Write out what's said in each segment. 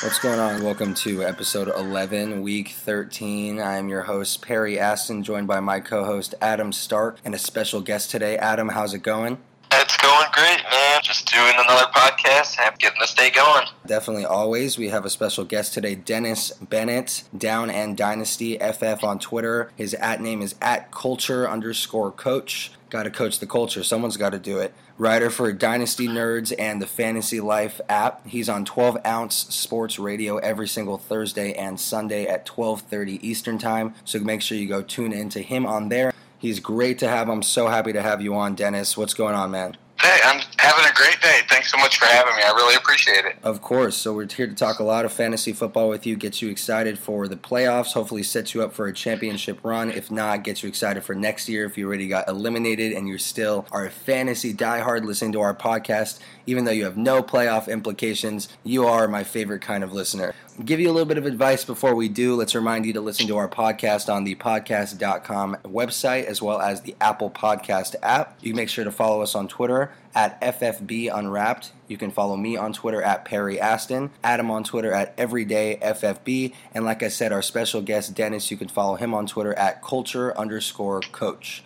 What's going on? Welcome to episode 11, week 13. I am your host, Perry Aston, joined by my co host, Adam Stark, and a special guest today. Adam, how's it going? It's going great, man. Doing another podcast. I'm getting this day going. Definitely always. We have a special guest today, Dennis Bennett, Down and Dynasty FF on Twitter. His at name is at culture underscore coach. Got to coach the culture. Someone's got to do it. Writer for Dynasty Nerds and the Fantasy Life app. He's on 12 Ounce Sports Radio every single Thursday and Sunday at 12:30 Eastern Time. So make sure you go tune into him on there. He's great to have. I'm so happy to have you on, Dennis. What's going on, man? Hey, I'm having a great day. Thanks so much for having me. I really appreciate it. Of course. So we're here to talk a lot of fantasy football with you, get you excited for the playoffs, hopefully set you up for a championship run. If not, get you excited for next year if you already got eliminated and you're still are a fantasy diehard listening to our podcast, even though you have no playoff implications, you are my favorite kind of listener. Give you a little bit of advice before we do. Let's remind you to listen to our podcast on the podcast.com website as well as the Apple Podcast app. You make sure to follow us on Twitter at FFB Unwrapped. You can follow me on Twitter at Perry Aston, Adam on Twitter at Everyday FFB, and like I said, our special guest Dennis, you can follow him on Twitter at Culture underscore Coach.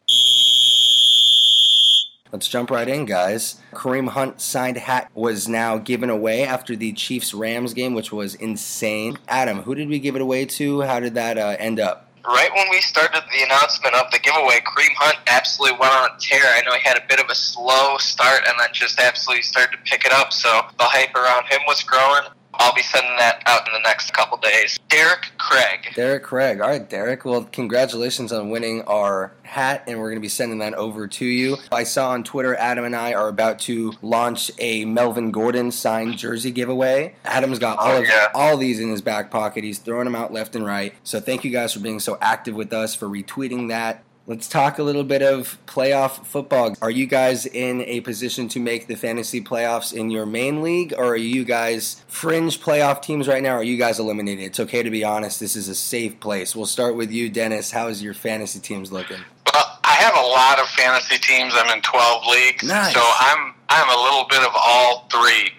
Let's jump right in, guys. Kareem Hunt signed hat was now given away after the Chiefs Rams game, which was insane. Adam, who did we give it away to? How did that uh, end up? Right when we started the announcement of the giveaway, Kareem Hunt absolutely went on a tear. I know he had a bit of a slow start and then just absolutely started to pick it up. So the hype around him was growing. I'll be sending that out in the next couple days. Derek Craig. Derek Craig. All right, Derek. Well, congratulations on winning our hat, and we're going to be sending that over to you. I saw on Twitter Adam and I are about to launch a Melvin Gordon signed jersey giveaway. Adam's got all Oh, of yeah. all these in his back pocket. He's throwing them out left and right. So thank you guys for being so active with us for retweeting that. Let's talk a little bit of playoff football. Are you guys in a position to make the fantasy playoffs in your main league, or are you guys fringe playoff teams right now? Or are you guys eliminated? It's okay to be honest. This is a safe place. We'll start with you, Dennis. How is your fantasy teams looking? Well, I have a lot of fantasy teams. I'm in 12 leagues, Nice. so I'm I'm a little bit of all three.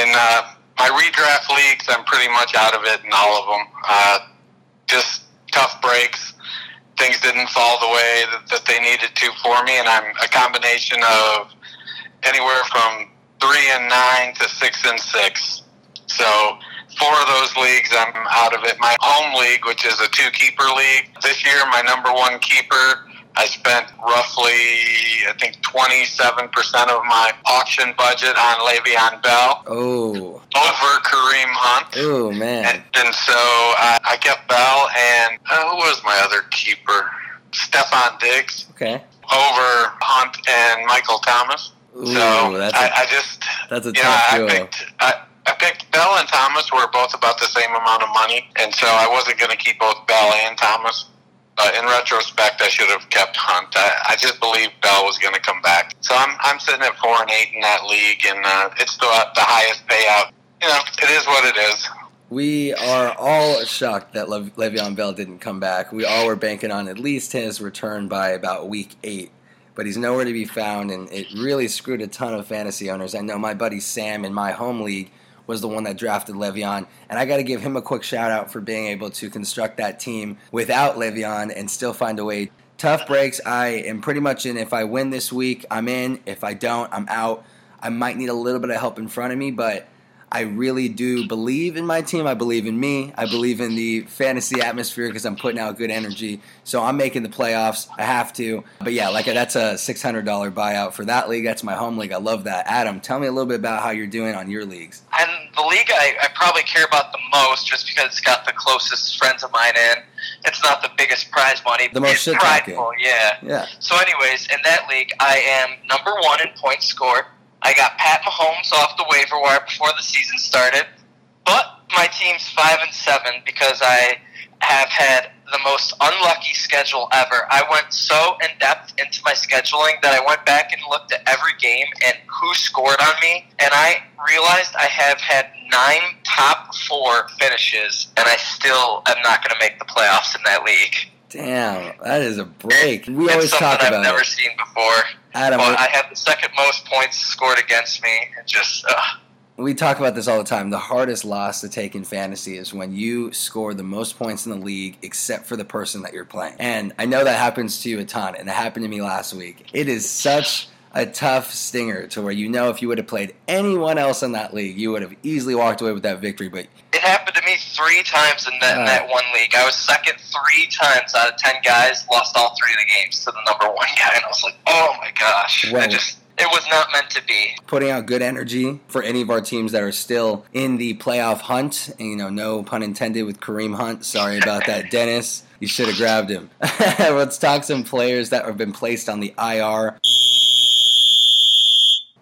In uh, my redraft leagues, I'm pretty much out of it in all of them. Uh, just tough breaks. Things didn't fall the way that, that they needed to for me, and I'm a combination of anywhere from three and nine to six and six. So four of those leagues, I'm out of it. My home league, which is a two keeper league, this year my number one keeper, I spent roughly, I think, 27% of my auction budget on Le'Veon Bell Oh, over Kareem Hunt. oh man. And, and so uh, I kept Bell and uh, who was my other keeper? Stefon Diggs Okay. over Hunt and Michael Thomas. Ooh, so I, a, I just that's a you know, I duo. picked I, I picked Bell and Thomas were both about the same amount of money, and so I wasn't going to keep both Bell and Thomas. But in retrospect, I should have kept Hunt. I, I just believed Bell was going to come back. So I'm I'm sitting at four and eight in that league, and uh, it's the the highest payout. You know, it is what it is. We are all shocked that Le- Le'Veon Bell didn't come back. We all were banking on at least his return by about week eight, but he's nowhere to be found, and it really screwed a ton of fantasy owners. I know my buddy Sam in my home league was the one that drafted Le'Veon, and I got to give him a quick shout out for being able to construct that team without Le'Veon and still find a way. Tough breaks. I am pretty much in. If I win this week, I'm in. If I don't, I'm out. I might need a little bit of help in front of me, but I really do believe in my team. I believe in me. I believe in the fantasy atmosphere because I'm putting out good energy. So I'm making the playoffs. I have to. But yeah, like that's a $600 buyout for that league. That's my home league. I love that. Adam, tell me a little bit about how you're doing on your leagues. And the league I, I probably care about the most just because it's got the closest friends of mine in. It's not the biggest prize money. The most it's prideful, yeah. Yeah. So, anyways, in that league, I am number one in points scored. I got Pat Mahomes off the waiver wire before the season started, but my team's five and seven because I have had the most unlucky schedule ever. I went so in depth into my scheduling that I went back and looked at every game and who scored on me, and I realized I have had nine top four finishes, and I still am not going to make the playoffs in that league. Damn, that is a break. We it's always talk I've about never it. seen before. Adam, Well, I have the second most points scored against me. It just, uh, we talk about this all the time. The hardest loss to take in fantasy is when you score the most points in the league except for the person that you're playing. And I know that happens to you a ton, and it happened to me last week. It is such a tough stinger to where you know if you would have played anyone else in that league, you would have easily walked away with that victory. But it happened to me three times in that, uh, in that one league. I was second three times out of ten guys, lost all three of the games to the number one guy, and I was like, oh my gosh, well, I just it was not meant to be. Putting out good energy for any of our teams that are still in the playoff hunt. And, you know, no pun intended with Kareem Hunt. Sorry about that, Dennis. You should have grabbed him. Let's talk some players that have been placed on the IR.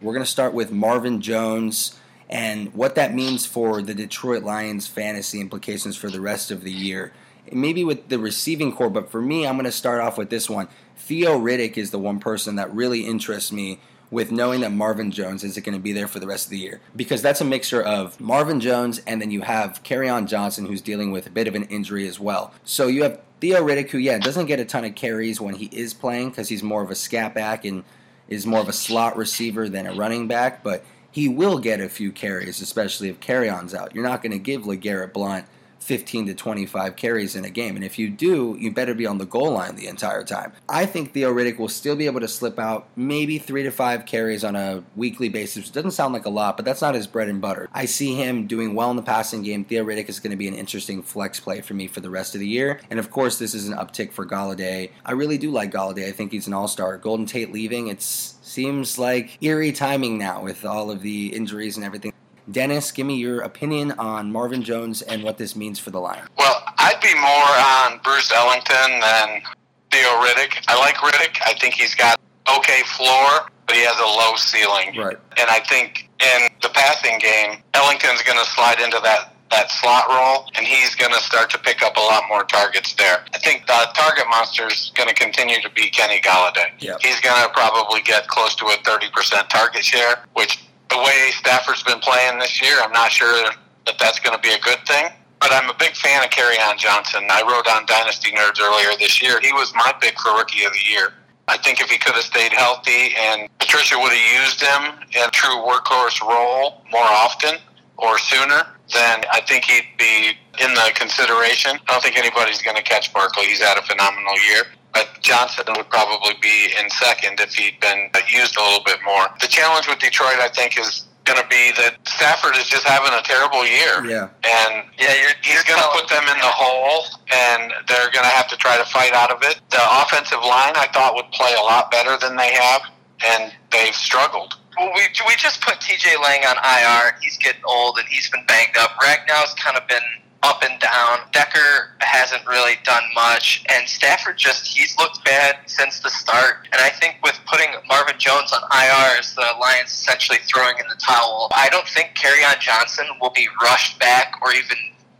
We're going to start with Marvin Jones and what that means for the Detroit Lions fantasy implications for the rest of the year. Maybe with the receiving corps, but for me, I'm going to start off with this one. Theo Riddick is the one person that really interests me with knowing that Marvin Jones isn't going to be there for the rest of the year. Because that's a mixture of Marvin Jones and then you have Kerryon Johnson who's dealing with a bit of an injury as well. So you have Theo Riddick who, yeah, doesn't get a ton of carries when he is playing because he's more of a scat back and is more of a slot receiver than a running back, but he will get a few carries, especially if Kerryon's out. You're not going to give LeGarrette Blunt 15 to 25 carries in a game. And if you do, you better be on the goal line the entire time. I think Theo Riddick will still be able to slip out maybe three to five carries on a weekly basis. It doesn't sound like a lot, but that's not his bread and butter. I see him doing well in the passing game. Theo Riddick is going to be an interesting flex play for me for the rest of the year. And of course, this is an uptick for Golladay. I really do like Golladay. I think he's an all star. Golden Tate leaving, it seems like eerie timing now with all of the injuries and everything. Dennis, give me your opinion on Marvin Jones and what this means for the Lions. Well, I'd be more on Bruce Ellington than Theo Riddick. I like Riddick. I think he's got okay floor, but he has a low ceiling. Right. And I think in the passing game, Ellington's going to slide into that that slot role, and he's going to start to pick up a lot more targets there. I think the target monster is going to continue to be Kenny Golladay. Yep. He's going to probably get close to a 30% target share, which the way Stafford's been playing this year, I'm not sure that that's going to be a good thing. But I'm a big fan of Kerryon Johnson. I wrote on Dynasty Nerds earlier this year. He was my pick for Rookie of the Year. I think if he could have stayed healthy and Patricia would have used him in a true workhorse role more often or sooner, then I think he'd be in the consideration. I don't think anybody's going to catch Barkley. He's had a phenomenal year but Johnson would probably be in second if he'd been used a little bit more. The challenge with Detroit, I think, is going to be that Stafford is just having a terrible year. Yeah. And yeah, you're, he's going to put them in the hole, and they're going to have to try to fight out of it. The offensive line, I thought, would play a lot better than they have, and they've struggled. Well, we, we just put TJ Lang on IR. He's getting old, and he's been banged up. Ragnow's kind of been up and down. Decker hasn't really done much, and Stafford just he's looked bad since the start. And I think with putting Marvin Jones on IR as the Lions essentially throwing in the towel, I don't think Kerryon Johnson will be rushed back or even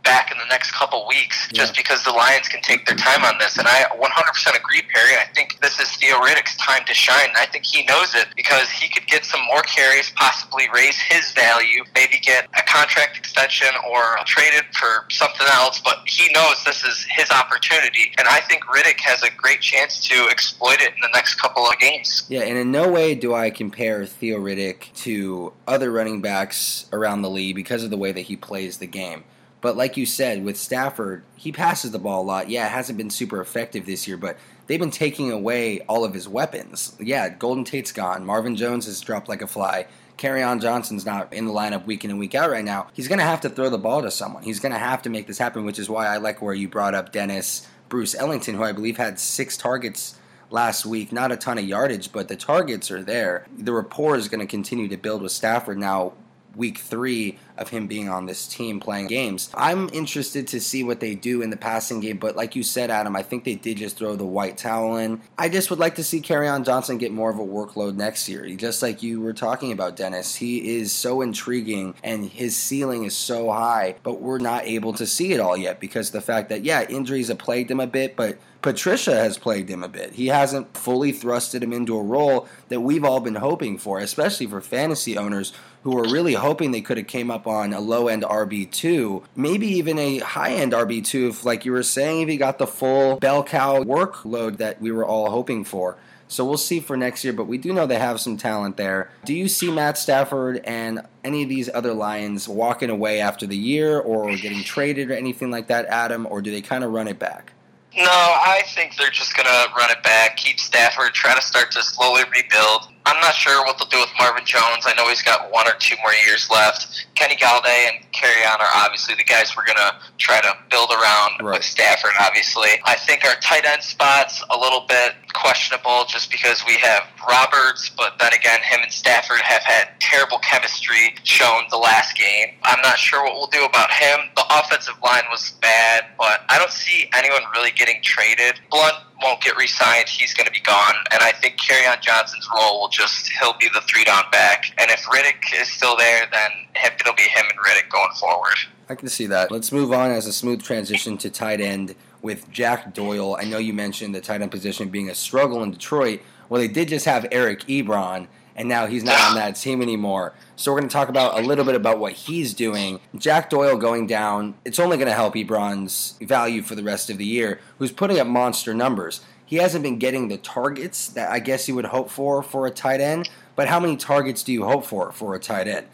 back in the next couple weeks yeah. just because the Lions can take their time on this. And I 100% agree, Perry. I think this is Theo Riddick's time to shine. And I think he knows it because he could get some more carries, possibly raise his value, maybe get a contract extension or trade it for something else. But he knows this is his opportunity. And I think Riddick has a great chance to exploit it in the next couple of games. Yeah, and in no way do I compare Theo Riddick to other running backs around the league because of the way that he plays the game. But like you said, with Stafford, he passes the ball a lot. Yeah, it hasn't been super effective this year, but they've been taking away all of his weapons. Yeah, Golden Tate's gone. Marvin Jones has dropped like a fly. Kerryon Johnson's not in the lineup week in and week out right now. He's going to have to throw the ball to someone. He's going to have to make this happen, which is why I like where you brought up Dennis Bruce Ellington, who I believe had six targets last week. Not a ton of yardage, but the targets are there. The rapport is going to continue to build with Stafford. Now, week three of him being on this team playing games. I'm interested to see what they do in the passing game, but like you said, Adam, I think they did just throw the white towel in. I just would like to see Kerryon Johnson get more of a workload next year. Just like you were talking about, Dennis, he is so intriguing and his ceiling is so high, but we're not able to see it all yet because the fact that, yeah, injuries have plagued him a bit, but Patricia has plagued him a bit. He hasn't fully thrusted him into a role that we've all been hoping for, especially for fantasy owners who were really hoping they could have came up on a low end RB2, maybe even a high end RB2, if, like you were saying, if he got the full bell cow workload that we were all hoping for. So we'll see for next year, but we do know they have some talent there. Do you see Matt Stafford and any of these other Lions walking away after the year or getting traded or anything like that, Adam, or do they kind of run it back? No, I think they're just going to run it back, keep Stafford, try to start to slowly rebuild. I'm not sure what they'll do with Marvin Jones. I know he's got one or two more years left. Kenny Golladay and Kerryon are obviously the guys we're going to try to build around Right. with Stafford, obviously. I think our tight end spot's a little bit questionable just because we have Roberts, but then again, him and Stafford have had terrible chemistry shown the last game. I'm not sure what we'll do about him. The offensive line was bad, but I don't see anyone really getting traded. Blunt won't get re-signed. He's going to be gone. And I think on Johnson's role will just, he'll be the three down back. And if Riddick is still there, then it'll be him and Riddick going forward. I can see that. Let's move on as a smooth transition to tight end with Jack Doyle. I know you mentioned the tight end position being a struggle in Detroit. Well, they did just have Eric Ebron, and now he's not on that team anymore. So we're going to talk about a little bit about what he's doing. Jack Doyle going down, it's only going to help Ebron's value for the rest of the year, who's putting up monster numbers. He hasn't been getting the targets that I guess you would hope for for a tight end, but how many targets do you hope for for a tight end?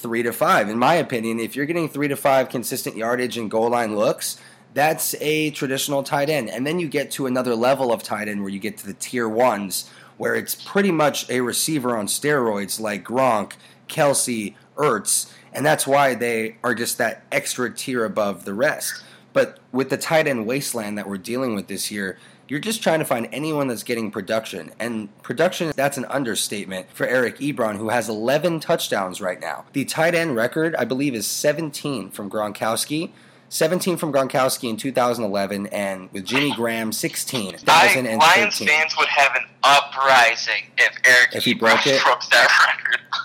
three to five. In my opinion, if you're getting three to five consistent yardage and goal line looks, that's a traditional tight end. And then you get to another level of tight end where you get to the tier ones, where it's pretty much a receiver on steroids like Gronk, Kelce, Ertz, and that's why they are just that extra tier above the rest. But with the tight end wasteland that we're dealing with this year, you're just trying to find anyone that's getting production. And production, that's an understatement for Eric Ebron, who has 11 touchdowns right now. The tight end record, I believe, is 17 from Gronkowski. 17 from Gronkowski in 2011, and with Jimmy Graham, 16. I, Lions fans would have an uprising if Eric If he broke it? broke that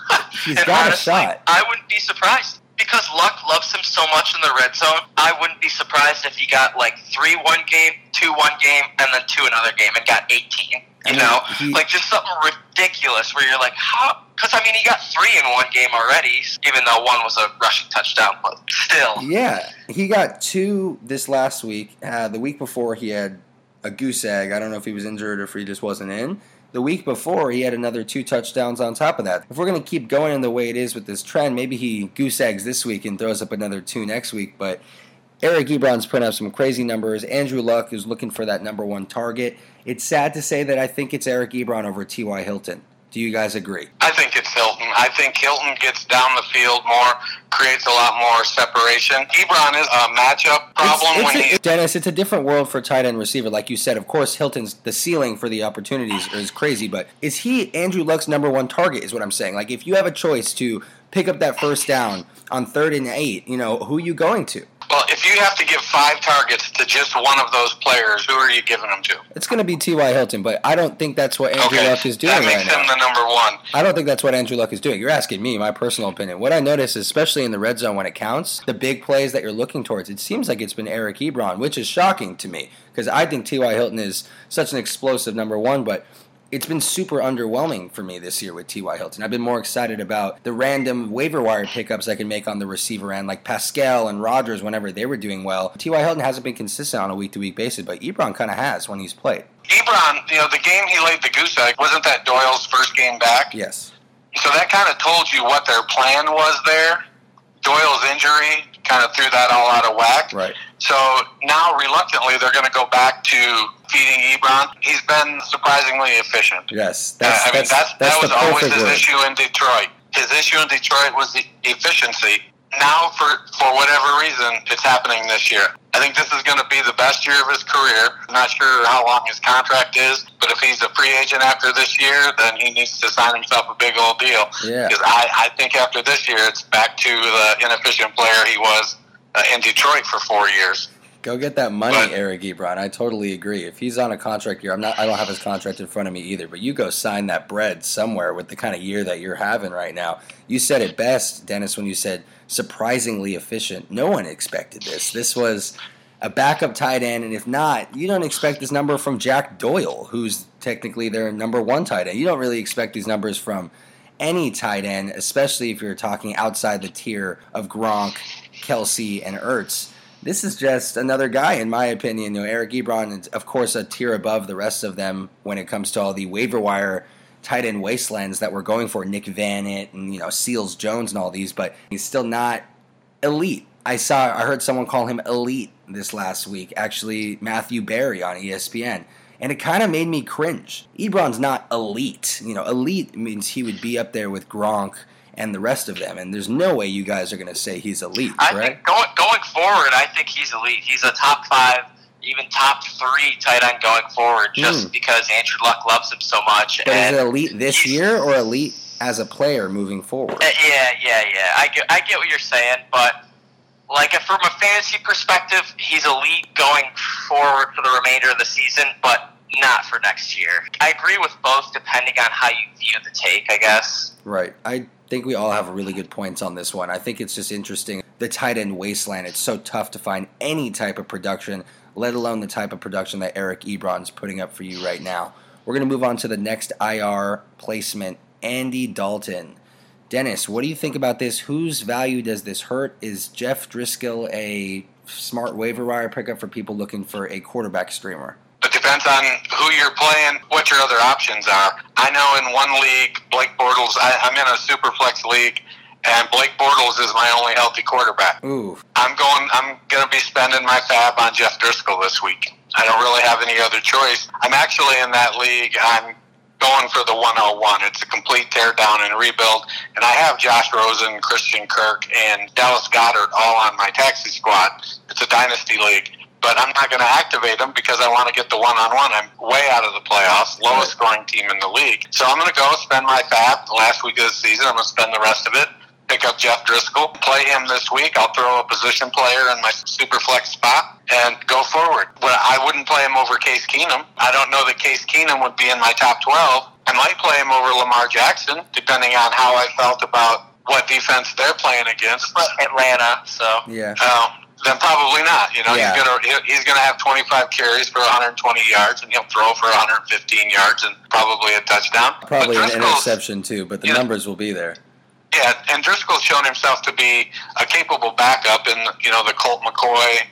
record. He's and got a shot. I wouldn't be surprised because Luck loves him so much in the red zone. I wouldn't be surprised if he got like three one game, two one game, and then two another game, and got eighteen. You I mean, know, he- like just something ridiculous where you're like, how? Because I mean, he got three in one game already, even though one was a rushing touchdown, but still. Yeah, he got two this last week. Uh, the week before, he had a goose egg. I don't know if he was injured or if he just wasn't in. The week before, he had another two touchdowns on top of that. If we're going to keep going in the way it is with this trend, maybe he goose eggs this week and throws up another two next week. But Eric Ebron's putting up some crazy numbers. Andrew Luck is looking for that number one target. It's sad to say that I think it's Eric Ebron over T.Y. Hilton. Do you guys agree? I think it's Hilton. I think Hilton gets down the field more, creates a lot more separation. Ebron is a matchup problem It's- when a- he's Dennis, it's a different world for tight end receiver. Like you said, of course, Hilton's the ceiling for the opportunities is crazy, but is he Andrew Luck's number one target? Is what I'm saying. Like if you have a choice to pick up that first down on third and eight, you know who are you going to? Well. If you have to give five targets to just one of those players, who are you giving them to? It's going to be T.Y. Hilton, but I don't think that's what Andrew okay, Luck is doing that right makes now. him the number one. I don't think that's what Andrew Luck is doing. You're asking me, my personal opinion. What I notice, especially in the red zone when it counts, the big plays that you're looking towards, it seems like it's been Eric Ebron, which is shocking to me because I think T.Y. Hilton is such an explosive number one, but it's been super underwhelming for me this year with T.Y. Hilton. I've been more excited about the random waiver wire pickups I can make on the receiver end, like Pascal and Rogers whenever they were doing well. T.Y. Hilton hasn't been consistent on a week to week basis, but Ebron kind of has when he's played. Ebron, you know, the game he laid the goose egg wasn't that Doyle's first game back. Yes. So that kind of told you what their plan was there. Doyle's injury kind of threw that all out of whack. Right. So now, reluctantly, they're going to go back to feeding Ebron. He's been surprisingly efficient. Yes. Uh, That's, I mean, that's, that's, that's that was always his word. issue in Detroit. His issue in Detroit was the efficiency. Now, for for whatever reason, it's happening this year. I think this is going to be the best year of his career. I'm not sure how long his contract is, but if he's a free agent after this year, then he needs to sign himself a big old deal. Yeah. Because I, I think after this year, it's back to the inefficient player he was uh, in Detroit for four years. Go get that money, But- Eric Ebron. I totally agree. If he's on a contract year, I'm not. I don't have his contract in front of me either. But you go sign that bread somewhere with the kind of year that you're having right now. You said it best, Dennis, when you said surprisingly efficient. No one expected this. This was a backup tight end, and if not, you don't expect this number from Jack Doyle, who's technically their number one tight end. You don't really expect these numbers from any tight end, especially if you're talking outside the tier of Gronk, Kelce, and Ertz. This is just another guy, in my opinion. You know, Eric Ebron is, of course, a tier above the rest of them when it comes to all the waiver wire tight end wastelands that we're going for. Nick Vannett and you know Seals Jones and all these, but he's still not elite. I saw, I heard someone call him elite this last week. Actually, Matthew Berry on ESPN and it kind of made me cringe. Ebron's not elite. You know, elite means he would be up there with Gronk and the rest of them, and there's no way you guys are going to say he's elite. I think going going forward, I think he's elite. He's a top five, even top three tight end going forward, just mm. because Andrew Luck loves him so much. But is it elite this year or elite as a player moving forward? Uh, yeah, yeah, yeah. I get, I get what you're saying, but like from a fantasy perspective, he's elite going forward for the remainder of the season, but not for next year. I agree with both, depending on how you view the take. I guess. Right. I think we all have really good points on this one. I think it's just interesting. The tight end wasteland. It's so tough to find any type of production, let alone the type of production that Eric Ebron's putting up for you right now. We're going to move on to the next IR placement, Andy Dalton. Dennis, what do you think about this? Whose value does this hurt? Is Jeff Driskel a smart waiver wire pickup for people looking for a quarterback streamer? Depends on who you're playing, what your other options are. I know in one league, Blake Bortles, I, I'm in a super flex league, and Blake Bortles is my only healthy quarterback. Ooh. I'm going. I'm going to be spending my FAAB on Jeff Driskel this week. I don't really have any other choice. I'm actually in that league. I'm going for the 101. It's a complete teardown and rebuild. And I have Josh Rosen, Christian Kirk, and Dallas Goedert all on my taxi squad. It's a dynasty league. But I'm not going to activate them because I want to get the one on one. I'm way out of the playoffs, lowest scoring team in the league. So I'm going to go spend my FAAB the last week of the season. I'm going to spend the rest of it pick up Jeff Driskel, play him this week. I'll throw a position player in my super flex spot and go forward. But I wouldn't play him over Case Keenum. I don't know that Case Keenum would be in my top 12. I might play him over Lamar Jackson, depending on how I felt about what defense they're playing against. Atlanta, so. Yeah. Um, then probably not. You know, yeah. he's gonna he's gonna have 25 carries for 120 yards, and he'll throw for 115 yards and probably a touchdown. Probably an interception too, but the numbers will be there. Yeah, and Driskel's shown himself to be a capable backup in you know the Colt McCoy,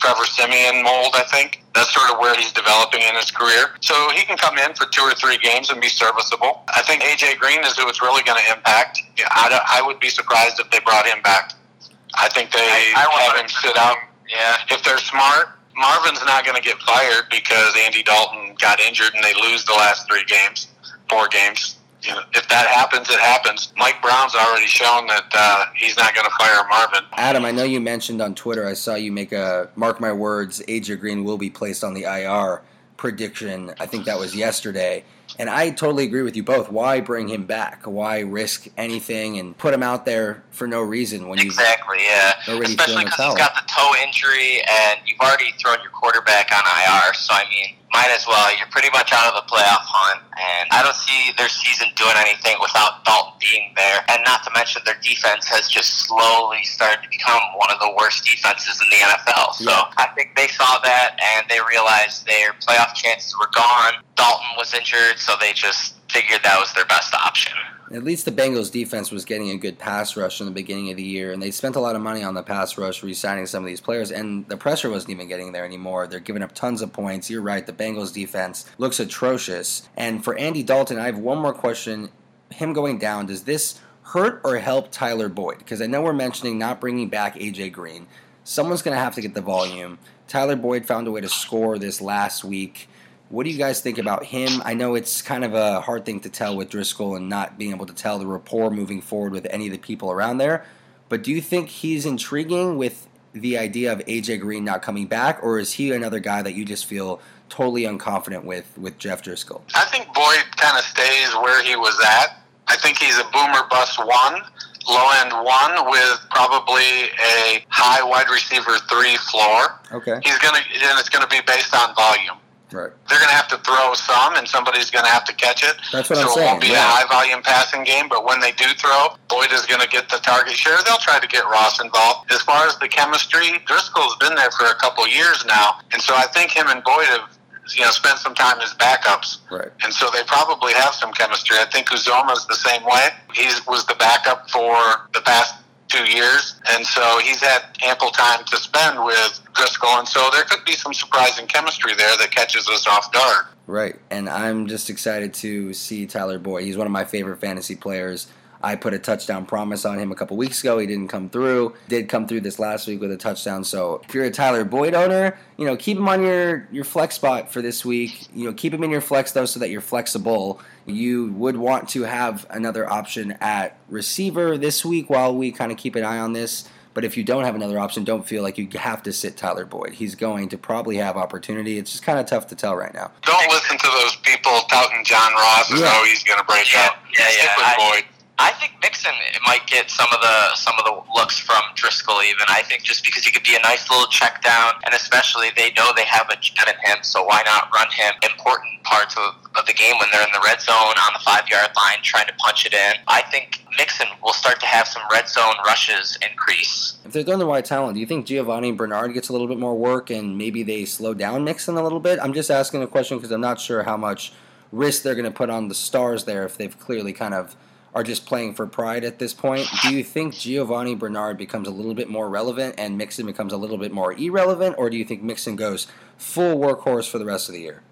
Trevor Siemian mold. I think that's sort of where he's developing in his career. So he can come in for two or three games and be serviceable. I think AJ Green is who it's really going to impact. I, I would be surprised if they brought him back. I think they I, I have him sit out. Yeah, if they're smart. Marvin's not going to get fired because Andy Dalton got injured and they lose the last three games, four games you know, if that happens, it happens. Mike Brown's already shown that uh, he's not going to fire Marvin. Adam, I know you mentioned on Twitter. I saw you make a mark my words. AJ Green will be placed on the IR prediction. I think that was yesterday. And I totally agree with you both. Why bring him back? Why risk anything and put him out there for no reason when exactly, yeah. Especially because he's got the toe injury and you've already thrown your quarterback on IR. So I mean, might as well. You're pretty much out of the playoff hunt, and I don't see their season doing anything without Dalton being there. And not to mention, their defense has just slowly started to become one of the worst defenses in the NFL. So yeah. I think they saw that and they realized their playoff chances were gone. Dalton was injured, so they just figured that was their best option. At least the Bengals defense was getting a good pass rush in the beginning of the year, and they spent a lot of money on the pass rush, re-signing some of these players, and the pressure wasn't even getting there anymore. They're giving up tons of points. You're right, the Bengals defense looks atrocious. And for Andy Dalton, I have one more question. Him going down, does this hurt or help Tyler Boyd? Because I know we're mentioning not bringing back AJ Green. Someone's going to have to get the volume. Tyler Boyd found a way to score this last week. What do you guys think about him? I know it's kind of a hard thing to tell with Driskel and not being able to tell the rapport moving forward with any of the people around there. But do you think he's intriguing with the idea of AJ Green not coming back, or is he another guy that you just feel totally unconfident with with Jeff Driskel? I think Boyd kind of stays where he was at. I think he's a boomer bust one, low end one with probably a high wide receiver three floor. Okay. He's gonna and it's gonna be based on volume. Right. They're going to have to throw some, and somebody's going to have to catch it. That's what so I'm saying. So it won't be yeah. a high volume passing game, but when they do throw, Boyd is going to get the target share. They'll try to get Ross involved. As far as the chemistry, Driskel's been there for a couple years now, and so I think him and Boyd have you know spent some time as backups, Right. and so they probably have some chemistry. I think Uzomah's the same way. He was the backup for the past two years, and so he's had ample time to spend with Driskel, and so there could be some surprising chemistry there that catches us off guard. Right. And I'm just excited to see Tyler Boyd. He's one of my favorite fantasy players. I put a touchdown promise on him a couple weeks ago. He didn't come through. Did come through this last week with a touchdown. So if you're a Tyler Boyd owner, you know, keep him on your, your flex spot for this week. You know, keep him in your flex though so that you're flexible. You would want to have another option at receiver this week while we kind of keep an eye on this. But if you don't have another option, don't feel like you have to sit Tyler Boyd. He's going to probably have opportunity. It's just kind of tough to tell right now. Don't listen to those people touting John Ross as Yeah. though he's going to break Yeah, out. yeah, Stick yeah. with I- Boyd. I think Mixon might get some of the some of the looks from Driskel. Even I think just because he could be a nice little check down, and especially they know they have a jet in him, so why not run him important parts of, of the game when they're in the red zone on the five yard line trying to punch it in. I think Mixon will start to have some red zone rushes increase. If they're throwing the wide talent, do you think Giovani Bernard gets a little bit more work and maybe they slow down Mixon a little bit? I'm just asking a question because I'm not sure how much risk they're going to put on the stars there if they've clearly kind of are just playing for pride at this point. Do you think Giovani Bernard becomes a little bit more relevant and Mixon becomes a little bit more irrelevant, or do you think Mixon goes full workhorse for the rest of the year?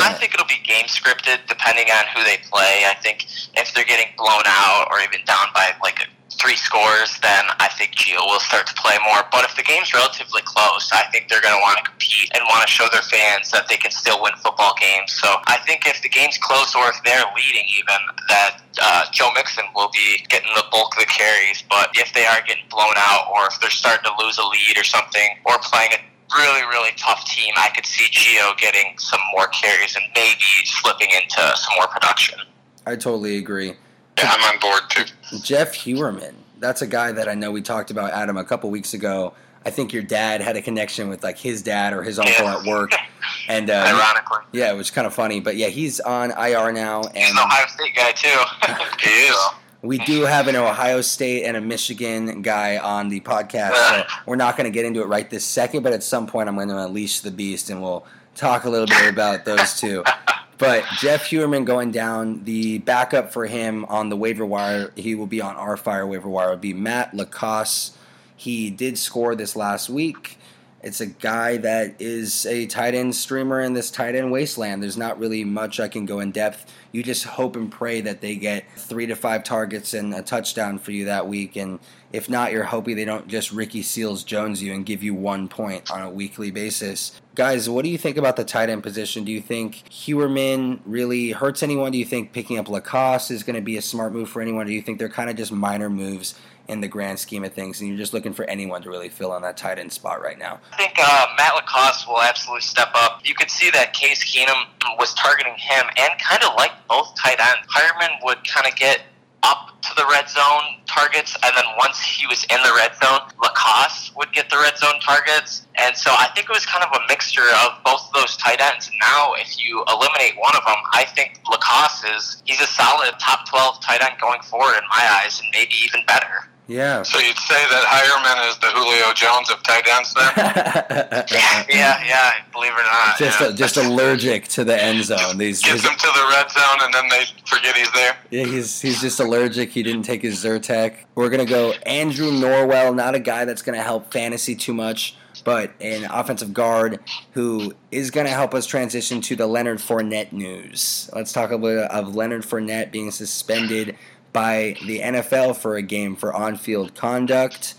I think it'll be game scripted depending on who they play. I think if they're getting blown out or even down by like three scores, then I think Gio will start to play more. But if the game's relatively close, I think they're going to want to compete and want to show their fans that they can still win football games. So I think if the game's close or if they're leading, even that uh, Joe Mixon will be getting the bulk of the carries. But if they are getting blown out or if they're starting to lose a lead or something or playing a really, really tough team, I could see Gio getting some more carries and maybe slipping into some more production. I totally agree. Yeah, I'm on board too. Jeff Heuerman. That's a guy that I know we talked about, Adam, a couple weeks ago. I think your dad had a connection with like his dad or his uncle Yeah. at work, and uh, Ironically, yeah, it was kind of funny. But yeah, he's on IR now, he's and an Ohio State guy too. He is. we do have an Ohio State and a Michigan guy on the podcast. So we're not going to get into it right this second, but at some point, I'm going to unleash the beast, and we'll talk a little bit about those two. But Jeff Heuerman going down, the backup for him on the waiver wire, he will be on our fire waiver wire, would be Matt LaCosse. He did score this last week. It's a guy that is a tight end streamer in this tight end wasteland. There's not really much I can go in depth. You just hope and pray that they get three to five targets and a touchdown for you that week. And if not, you're hoping they don't just Ricky Seals Jones you and give you one point on a weekly basis. Guys, what do you think about the tight end position? Do you think Heuerman really hurts anyone? Do you think picking up LaCosse is going to be a smart move for anyone? Do you think they're kind of just minor moves in the grand scheme of things and you're just looking for anyone to really fill on that tight end spot right now? I think uh, Matt LaCosse will absolutely step up. You could see that Case Keenum was targeting him and kind of like both tight ends. Heuerman would kind of get up to the red zone targets, and then once he was in the red zone, LaCosse would get the red zone targets. And so I think it was kind of a mixture of both of those tight ends. Now, if you eliminate one of them, I think LaCosse is he's a solid top twelve tight end going forward in my eyes, and maybe even better. Yeah. So you'd say that Heuerman is the Julio Jones of tight ends then? Yeah, yeah, yeah. Believe it or not, just yeah. just allergic to the end zone. These, Gets his- him to the red zone and then they forget he's there. yeah, he's he's just allergic. He didn't take his Zyrtec. We're gonna go Andrew Norwell, not a guy that's gonna help fantasy too much, but an offensive guard who is gonna help us transition to the Leonard Fournette news. Let's talk a bit of Leonard Fournette being suspended by the NFL for a game for on-field conduct.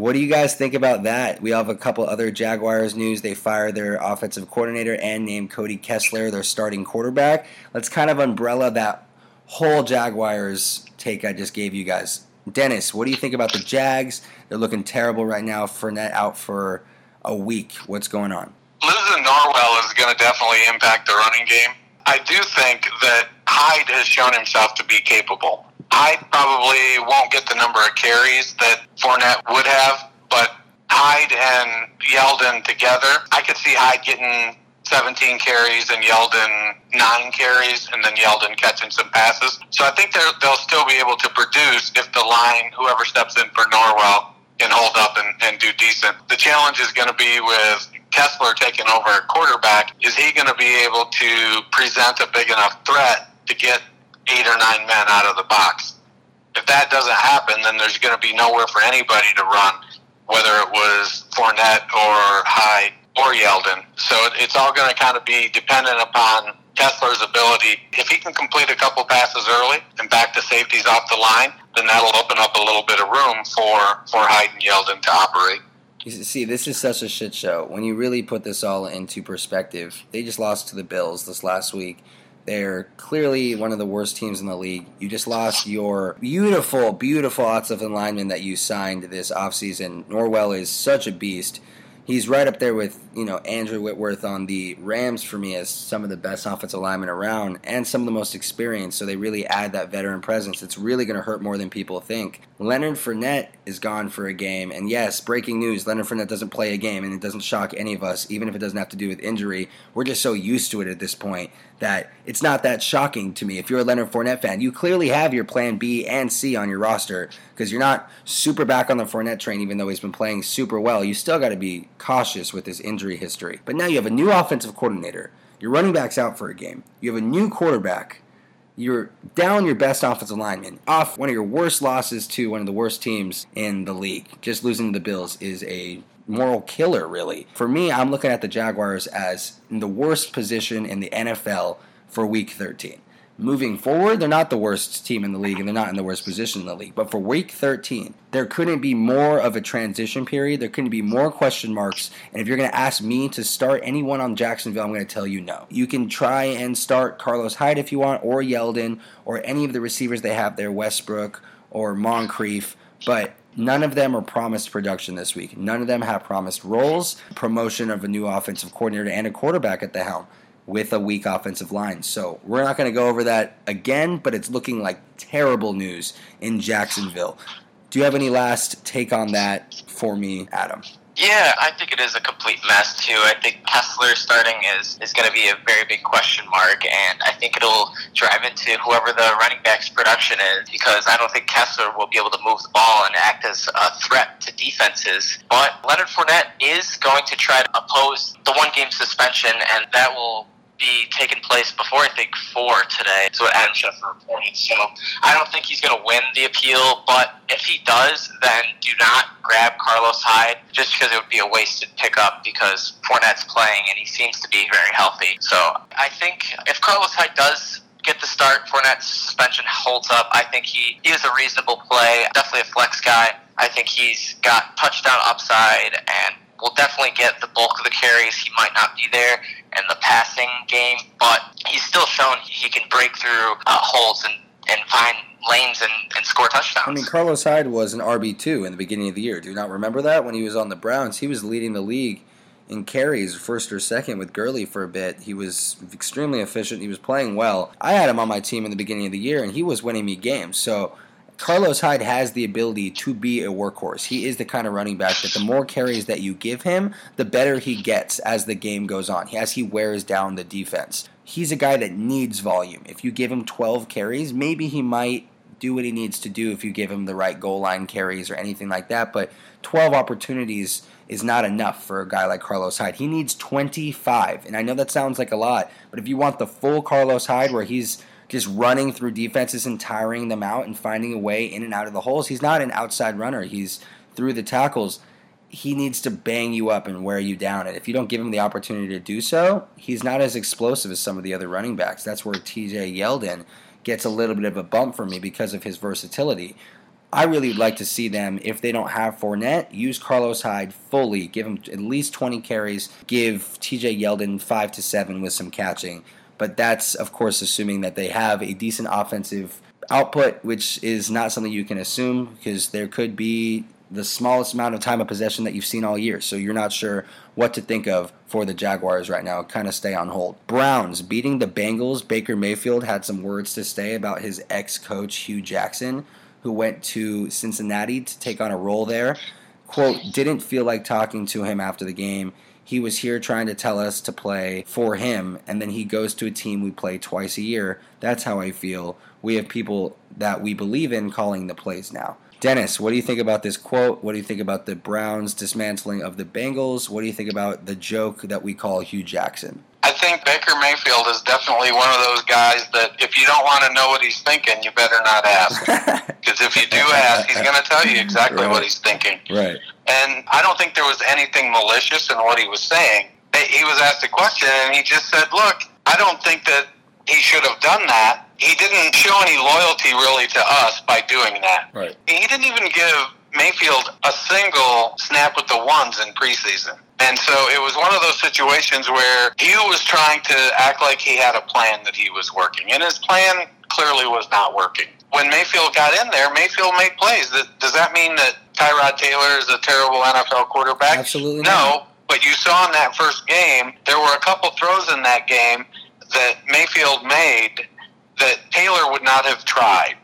What do you guys think about that? We have a couple other Jaguars news. They fired their offensive coordinator and named Cody Kessler their starting quarterback. Let's kind of umbrella that whole Jaguars take I just gave you guys. Dennis, what do you think about the Jags? They're looking terrible right now. Fournette out for a week. What's going on? Losing Norwell is going to definitely impact the running game. I do think that Hyde has shown himself to be capable. Hyde probably won't get the number of carries that Fournette would have, but Hyde and Yeldon together, I could see Hyde getting 17 carries and Yeldon nine carries, and then Yeldon catching some passes. So I think they'll still be able to produce if the line, whoever steps in for Norwell, can hold up and, and do decent. The challenge is going to be with Kessler taking over at quarterback, is he going to be able to present a big enough threat to get eight or nine men out of the box? If that doesn't happen, then there's going to be nowhere for anybody to run, whether it was Fournette or Hyde or Yeldon. So it's all going to kind of be dependent upon Kessler's ability. If he can complete a couple passes early and back the safeties off the line, then that'll open up a little bit of room for, for Hyde and Yeldon to operate. See, this is such a shit show. When you really put this all into perspective, they just lost to the Bills this last week. They're clearly one of the worst teams in the league. You just lost your beautiful, beautiful offensive lineman that you signed this offseason. Norwell is such a beast he's right up there with you know Andrew Whitworth on the Rams for me as some of the best offensive linemen around and some of the most experienced. So they really add that veteran presence. It's really going to hurt more than people think. Leonard Fournette is gone for a game, and yes, breaking news: Leonard Fournette doesn't play a game, and it doesn't shock any of us, even if it doesn't have to do with injury. We're just so used to it at this point that it's not that shocking to me. If you're a Leonard Fournette fan, you clearly have your plan B and C on your roster because you're not super back on the Fournette train, even though he's been playing super well. You still got to be cautious with his injury history. But now you have a new offensive coordinator. Your running back's out for a game. You have a new quarterback. You're down your best offensive lineman. Off one of your worst losses to one of the worst teams in the league. Just losing to the Bills is a moral killer, really. For me, I'm looking at the Jaguars as in the worst position in the NFL for week 13. Moving forward, they're not the worst team in the league and they're not in the worst position in the league. But for week 13, there couldn't be more of a transition period. There couldn't be more question marks. And if you're going to ask me to start anyone on Jacksonville, I'm going to tell you no. You can try and start Carlos Hyde if you want, or Yeldon, or any of the receivers they have there, Westbrook or Moncrief. But None of them are promised production this week. None of them have promised roles, promotion of a new offensive coordinator and a quarterback at the helm with a weak offensive line. So we're not going to go over that again, but it's looking like terrible news in Jacksonville. Do you have any last take on that for me, Adam? Yeah, I think it is a complete mess too. I think Kessler starting is is going to be a very big question mark, and I think it'll drive into whoever the running back's production is because I don't think Kessler will be able to move the ball and act as a threat to defenses. But Leonard Fournette is going to try to oppose the one game suspension, and that will be taking place before I think four today. So Adam Schefter reported. So I don't think he's going to win the appeal, but if he does, then do not grab Carlos Hyde just because it would be a wasted pickup because Fournette's playing and he seems to be very healthy. So I think if Carlos Hyde does get the start, Fournette's suspension holds up. I think he, he is a reasonable play, definitely a flex guy. I think he's got touchdown upside and will definitely get the bulk of the carries. He might not be there in the passing game, but he's still shown he can break through uh, holes and, and find lanes and, and score touchdowns. I mean, Carlos Hyde was an RB2 in the beginning of the year. Do you not remember that? When he was on the Browns, he was leading the league in carries, first or second with Gurley for a bit. He was extremely efficient. He was playing well. I had him on my team in the beginning of the year, and he was winning me games. So Carlos Hyde has the ability to be a workhorse. He is the kind of running back that the more carries that you give him, the better he gets as the game goes on, as he wears down the defense. He's a guy that needs volume. If you give him 12 carries, maybe he might do what he needs to do if you give him the right goal line carries or anything like that, but 12 opportunities is not enough for a guy like Carlos Hyde. He needs 25. And I know that sounds like a lot, but if you want the full Carlos Hyde where he's just running through defenses and tiring them out and finding a way in and out of the holes. He's not an outside runner. He's through the tackles. He needs to bang you up and wear you down. And if you don't give him the opportunity to do so, he's not as explosive as some of the other running backs. That's where TJ Yeldon gets a little bit of a bump for me because of his versatility. I really would like to see them, if they don't have Fournette, use Carlos Hyde fully. Give him at least 20 carries. Give TJ Yeldon 5 to 7 with some catching. But that's, of course, assuming that they have a decent offensive output, which is not something you can assume because there could be the smallest amount of time of possession that you've seen all year. So you're not sure what to think of for the Jaguars right now. Kind of stay on hold. Browns beating the Bengals. Baker Mayfield had some words to say about his ex coach, Hue Jackson, who went to Cincinnati to take on a role there. Quote, didn't feel like talking to him after the game he was here trying to tell us to play for him, and then he goes to a team we play twice a year. That's how I feel. We have people that we believe in calling the plays now. Dennis, what do you think about this quote? What do you think about the Browns dismantling of the Bengals? What do you think about the joke that we call Hue Jackson? I think Baker Mayfield is definitely one of those guys that if you don't want to know what he's thinking, you better not ask. Because if you do ask, he's going to tell you exactly Right. what he's thinking. Right. And I don't think there was anything malicious in what he was saying. He was asked a question, and he just said, "Look, I don't think that he should have done that. He didn't show any loyalty really to us by doing that. Right. He didn't even give Mayfield a single snap with the ones in preseason." And so it was one of those situations where Hue was trying to act like he had a plan that he was working, and his plan clearly was not working. When Mayfield got in there, Mayfield made plays. Does that mean that Tyrod Taylor is a terrible NFL quarterback? Absolutely no. not. But you saw in that first game, there were a couple throws in that game that Mayfield made that Taylor would not have tried.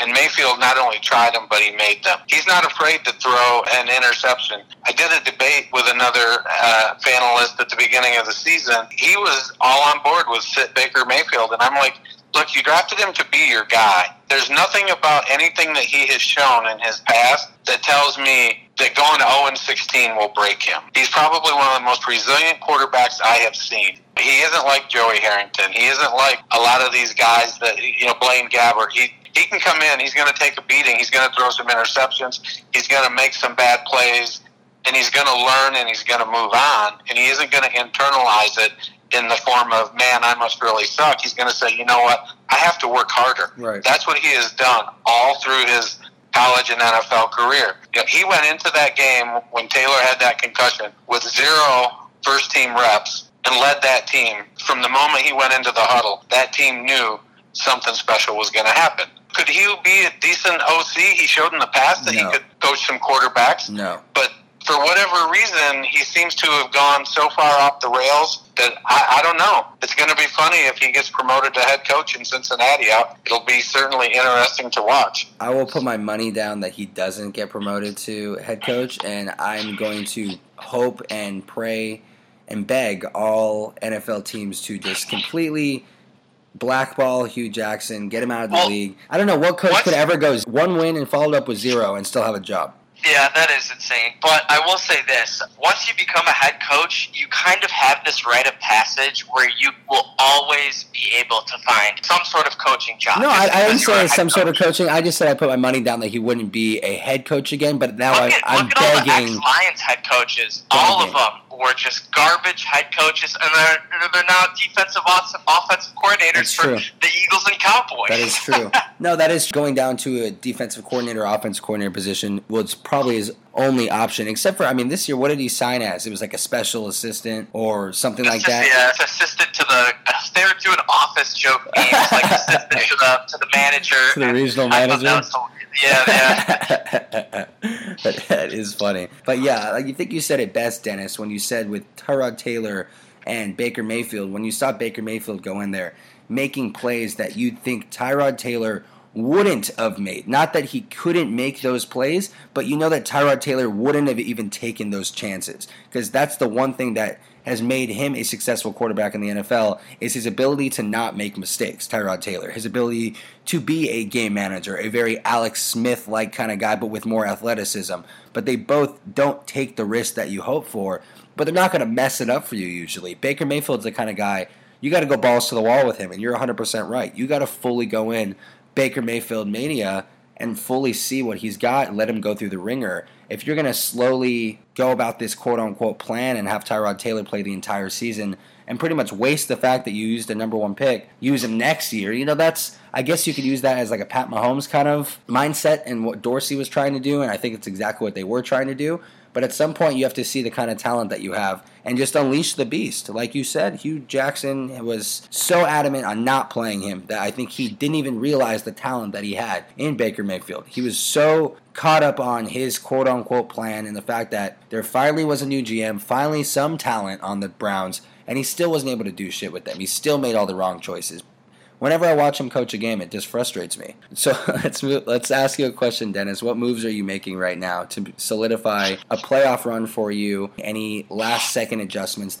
And Mayfield not only tried them, but he made them. He's not afraid to throw an interception. I did a debate with another uh, panelist at the beginning of the season. He was all on board with sit Baker Mayfield, and I'm like, look, you drafted him to be your guy. There's nothing about anything that he has shown in his past that tells me that going to 0 16 will break him. He's probably one of the most resilient quarterbacks I have seen. He isn't like Joey Harrington. He isn't like a lot of these guys that you know Blaine Gabbert. He he can come in. He's going to take a beating. He's going to throw some interceptions. He's going to make some bad plays, and he's going to learn and he's going to move on. And he isn't going to internalize it in the form of man, I must really suck. He's going to say, you know what, I have to work harder. Right. That's what he has done all through his college and NFL career. You know, he went into that game when Taylor had that concussion with zero first team reps and led that team from the moment he went into the huddle. That team knew something special was going to happen. Could he be a decent OC? He showed in the past that No. he could coach some quarterbacks, No. but for whatever reason, he seems to have gone so far off the rails that I, I don't know. It's going to be funny if he gets promoted to head coach in Cincinnati. It'll be certainly interesting to watch. I will put my money down that he doesn't get promoted to head coach, and I'm going to hope and pray and beg all NFL teams to just completely blackball Hue Jackson, get him out of the Well, league. I don't know what coach could ever go one win and followed up with zero and still have a job. Yeah, that is insane. But I will say this: once you become a head coach, you kind of have this rite of passage where you will always be able to find some sort of coaching job. No, I, I didn't because you're a say some sort of coaching. I just said I put my money down that he wouldn't be a head coach again. But now Look I, look at all the begging. ex-Lions head coaches. All of them were just garbage head coaches, and they're they're now defensive off- offensive coordinators That's for true. the Eagles and Cowboys. That is true. no, that is going down to a defensive coordinator, offensive coordinator position Well, it's probably his only option. Except for, I mean, this year, what did he sign as? It was like a special assistant or something like just, that. Yeah, it's assistant to the. They were doing office joke games, like assistant to the to the manager. To the regional manager? Yeah, yeah. but that is funny. But yeah, like you think you said it best, Dennis, when you said with Tyrod Taylor and Baker Mayfield, when you saw Baker Mayfield go in there making plays that you'd think Tyrod Taylor wouldn't have made. Not that he couldn't make those plays, but you know that Tyrod Taylor wouldn't have even taken those chances. Because that's the one thing that has made him a successful quarterback in the NFL is his ability to not make mistakes, Tyrod Taylor. His ability to be a game manager, a very Alex Smith like kind of guy, but with more athleticism. But they both don't take the risk that you hope for, but they're not going to mess it up for you usually. Baker Mayfield's the kind of guy you got to go balls to the wall with him, and you're 100% right. You got to fully go in Baker Mayfield mania and fully see what he's got and let him go through the ringer. If you're going to slowly go about this quote unquote plan and have Tyrod Taylor play the entire season and pretty much waste the fact that you used a number one pick, use him next year, you know, that's, I guess you could use that as like a Pat Mahomes kind of mindset and what Dorsey was trying to do, and I think it's exactly what they were trying to do. But at some point, you have to see the kind of talent that you have and just unleash the beast. Like you said, Hue Jackson was so adamant on not playing him that I think he didn't even realize the talent that he had in Baker Mayfield. He was so caught up on his quote unquote plan and the fact that there finally was a new GM, finally some talent on the Browns, and he still wasn't able to do shit with them. He still made all the wrong choices whenever I watch him coach a game, it just frustrates me. So let's let's ask you a question, Dennis. What moves are you making right now to solidify a playoff run for you? Any last second adjustments?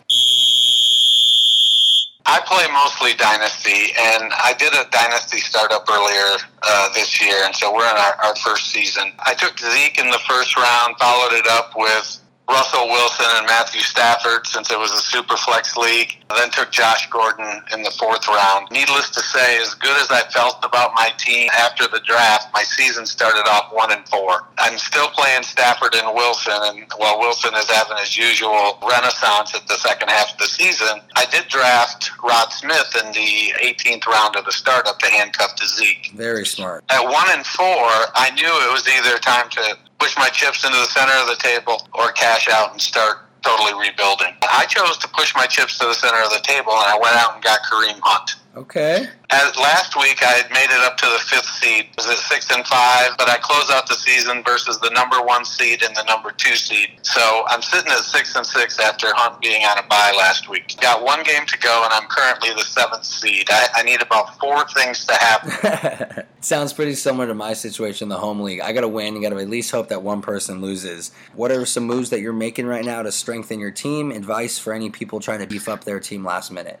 I play mostly Dynasty, and I did a Dynasty startup earlier uh, this year, and so we're in our, our first season. I took Zeke in the first round, followed it up with Russell Wilson and Matthew Stafford since it was a super flex league. I then took Josh Gordon in the fourth round. Needless to say, as good as I felt about my team after the draft, my season started off one and four. I'm still playing Stafford and Wilson, and while Wilson is having his usual renaissance at the second half of the season, I did draft Rod Smith in the 18th round of the startup to handcuff to Zeke. Very smart. At one and four, I knew it was either time to push my chips into the center of the table or cash out and start totally rebuilding. I chose to push my chips to the center of the table and I went out and got Kareem Hunt. Okay. As last week, I had made it up to the fifth seed. It was at six and five, but I close out the season versus the number one seed and the number two seed. So I'm sitting at six and six after Hunt being on a bye last week. Got one game to go, and I'm currently the seventh seed. I, I need about four things to happen. Sounds pretty similar to my situation in the home league. I got to win. You got to at least hope that one person loses. What are some moves that you're making right now to strengthen your team? Advice for any people trying to beef up their team last minute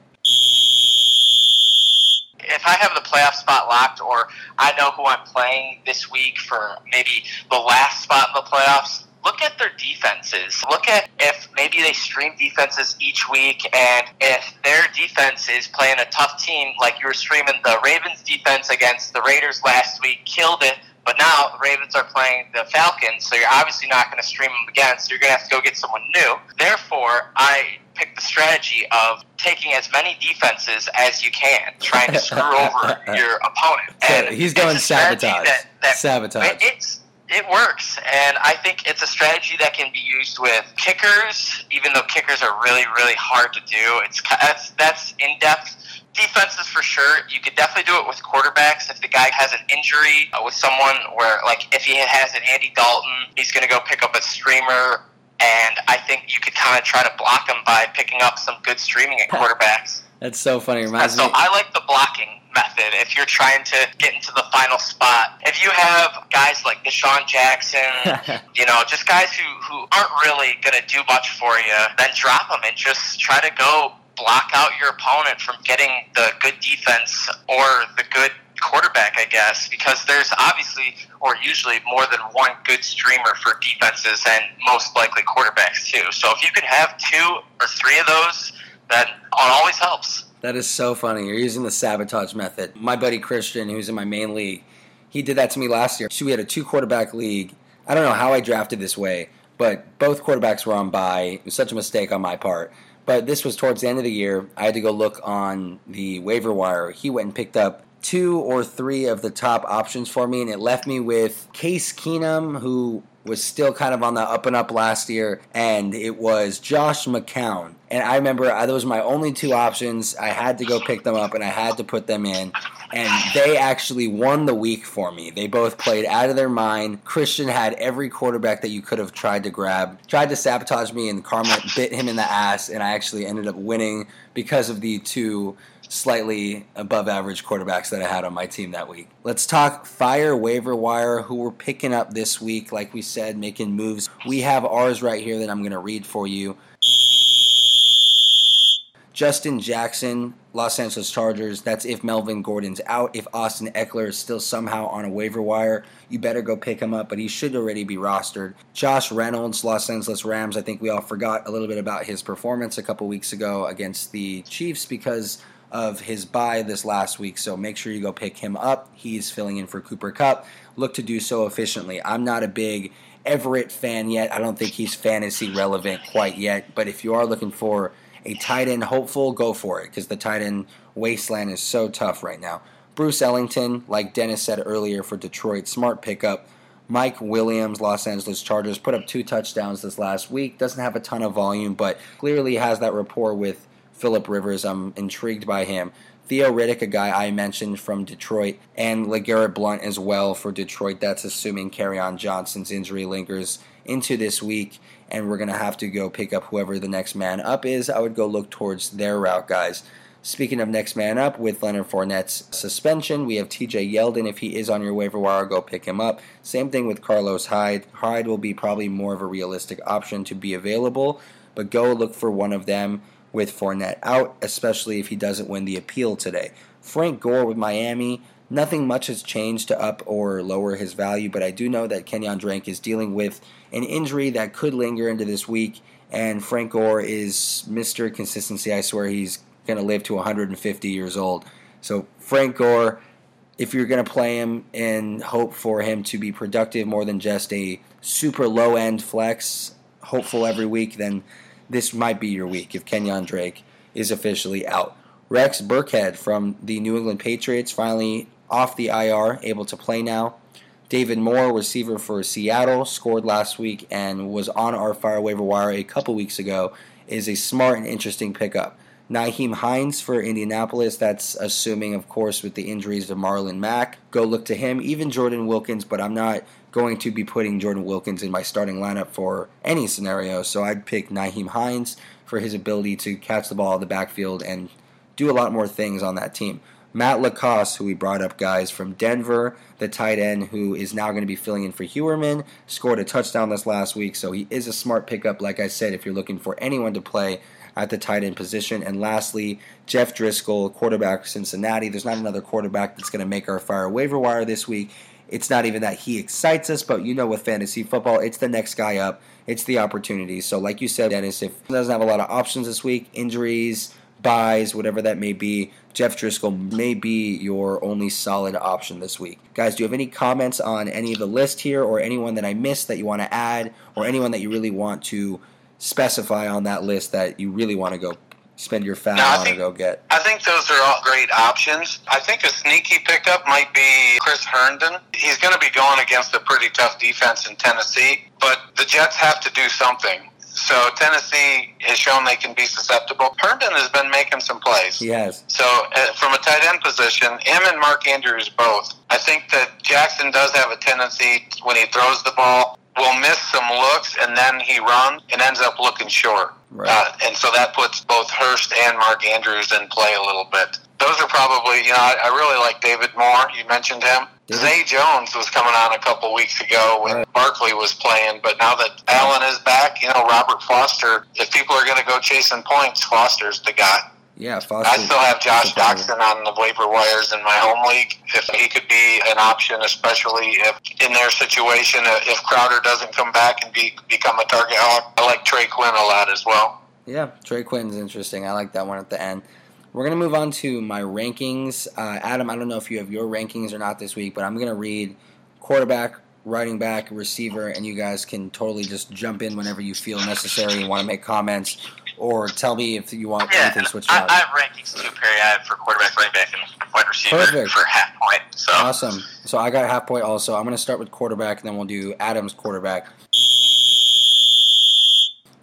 if I have the playoff spot locked, or I know who I'm playing this week for maybe the last spot in the playoffs, look at their defenses. Look at if maybe they stream defenses each week, and if their defense is playing a tough team, like you were streaming the Ravens defense against the Raiders last week, killed it. But now the Ravens are playing the Falcons, so you're obviously not going to stream them again. So you're going to have to go get someone new. Therefore, I picked the strategy of taking as many defenses as you can, trying to screw over your opponent. And so he's going sabotage. That, that sabotage. It's it works, and I think it's a strategy that can be used with kickers. Even though kickers are really, really hard to do, it's that's that's in depth defenses for sure. You could definitely do it with quarterbacks. If the guy has an injury uh, with someone, where like if he has an Andy Dalton, he's going to go pick up a streamer. And I think you could kind of try to block him by picking up some good streaming at quarterbacks. That's so funny. Reminds so me. I like the blocking method if you're trying to get into the final spot. If you have guys like DeSean Jackson, you know, just guys who, who aren't really going to do much for you, then drop them and just try to go block out your opponent from getting the good defense or the good quarterback, I guess, because there's obviously or usually more than one good streamer for defenses and most likely quarterbacks too. So if you can have two or three of those, that always helps. That is so funny. You're using the sabotage method. My buddy Christian, who's in my main league, he did that to me last year. So we had a two quarterback league. I don't know how I drafted this way, but both quarterbacks were on bye. It was such a mistake on my part. But this was towards the end of the year. I had to go look on the waiver wire. He went and picked up two or three of the top options for me, and it left me with Case Keenum, who was still kind of on the up and up last year, and it was Josh McCown. And I remember uh, those were my only two options. I had to go pick them up and I had to put them in. And they actually won the week for me. They both played out of their mind. Christian had every quarterback that you could have tried to grab, tried to sabotage me, and karma bit him in the ass. And I actually ended up winning because of the two slightly above average quarterbacks that I had on my team that week. Let's talk fire waiver wire, who we're picking up this week, like we said, making moves. We have ours right here that I'm going to read for you. Justin Jackson, Los Angeles Chargers. That's if Melvin Gordon's out. If Austin Ekeler is still somehow on a waiver wire, you better go pick him up, but he should already be rostered. Josh Reynolds, Los Angeles Rams. I think we all forgot a little bit about his performance a couple weeks ago against the Chiefs because of his bye this last week, so make sure you go pick him up. He's filling in for Cooper Kupp. Look to do so efficiently. I'm not a big Everett fan yet. I don't think he's fantasy relevant quite yet, but if you are looking for a tight end hopeful, go for it because the tight end wasteland is so tough right now. Bruce Ellington, like Dennis said earlier for Detroit, smart pickup. Mike Williams, Los Angeles Chargers, put up two touchdowns this last week. Doesn't have a ton of volume, but clearly has that rapport with Philip Rivers. I'm intrigued by him. Theo Riddick, a guy I mentioned from Detroit, and LeGarrette Blunt as well for Detroit. That's assuming Kerryon Johnson's injury lingers into this week, and we're going to have to go pick up whoever the next man up is. I would go look towards their route, guys. Speaking of next man up, with Leonard Fournette's suspension, we have TJ Yeldon. If he is on your waiver wire, go pick him up. Same thing with Carlos Hyde. Hyde will be probably more of a realistic option to be available, but go look for one of them with Fournette out, especially if he doesn't win the appeal today. Frank Gore with Miami, nothing much has changed to up or lower his value, but I do know that Kenyan Drake is dealing with an injury that could linger into this week, and Frank Gore is Mr. Consistency. I swear he's going to live to 150 years old. So, Frank Gore, if you're going to play him and hope for him to be productive more than just a super low end flex, hopeful every week, then this might be your week if Kenyan Drake is officially out. Rex Burkhead from the New England Patriots finally off the IR, able to play now. David Moore, receiver for Seattle, scored last week and was on our fire waiver wire a couple weeks ago, is a smart and interesting pickup. Nyheim Hines for Indianapolis, that's assuming, of course, with the injuries to Marlon Mack. Go look to him, even Jordan Wilkins, but I'm not going to be putting Jordan Wilkins in my starting lineup for any scenario, so I'd pick Nyheim Hines for his ability to catch the ball in the backfield and do a lot more things on that team. Matt LaCosse, who we brought up, guys, from Denver, the tight end who is now going to be filling in for Heuerman, scored a touchdown this last week, so he is a smart pickup, like I said, if you're looking for anyone to play at the tight end position. And lastly, Jeff Driskel, quarterback Cincinnati. There's not another quarterback that's going to make our fire waiver wire this week. It's not even that he excites us, but you know, with fantasy football, it's the next guy up. It's the opportunity. So, like you said, Dennis, if he doesn't have a lot of options this week, injuries, byes, whatever that may be, Jeff Driskel may be your only solid option this week. Guys, do you have any comments on any of the list here or anyone that I missed that you want to add or anyone that you really want to specify on that list that you really want to go spend your fat no, on think, or go get? I think those are all great options. I think a sneaky pickup might be Chris Herndon. He's going to be going against a pretty tough defense in Tennessee, but the Jets have to do something. So Tennessee has shown they can be susceptible. Herndon has been making some plays. Yes. So uh, from a tight end position, him and Mark Andrews both. I think that Jackson does have a tendency when he throws the ball will miss some looks and then he runs and ends up looking short. Right. Uh, and so that puts both Hurst and Mark Andrews in play a little bit. Those are probably, you know, I, I really like David Moore. You mentioned him. Zay Jones was coming on a couple weeks ago when right. Barkley was playing, but now that Allen is back, you know, Robert Foster, if people are going to go chasing points, Foster's the guy. Yeah, Foster. I still have Josh Doctson on the waiver wires in my home league. If he could be an option, especially if in their situation, if Crowder doesn't come back and be, become a target hog, I like Trey Quinn a lot as well. Yeah, Trey Quinn's interesting. I like that one at the end. We're going to move on to my rankings. Uh, Adam, I don't know if you have your rankings or not this week, but I'm going to read quarterback, running back, receiver, and you guys can totally just jump in whenever you feel necessary and want to make comments or tell me if you want yeah, anything switched I, I have rankings too, Perry. I have for quarterback, running back, and wide receiver Perfect. for half point. So. Awesome. So I got half point also. I'm going to start with quarterback, and then we'll do Adam's quarterback.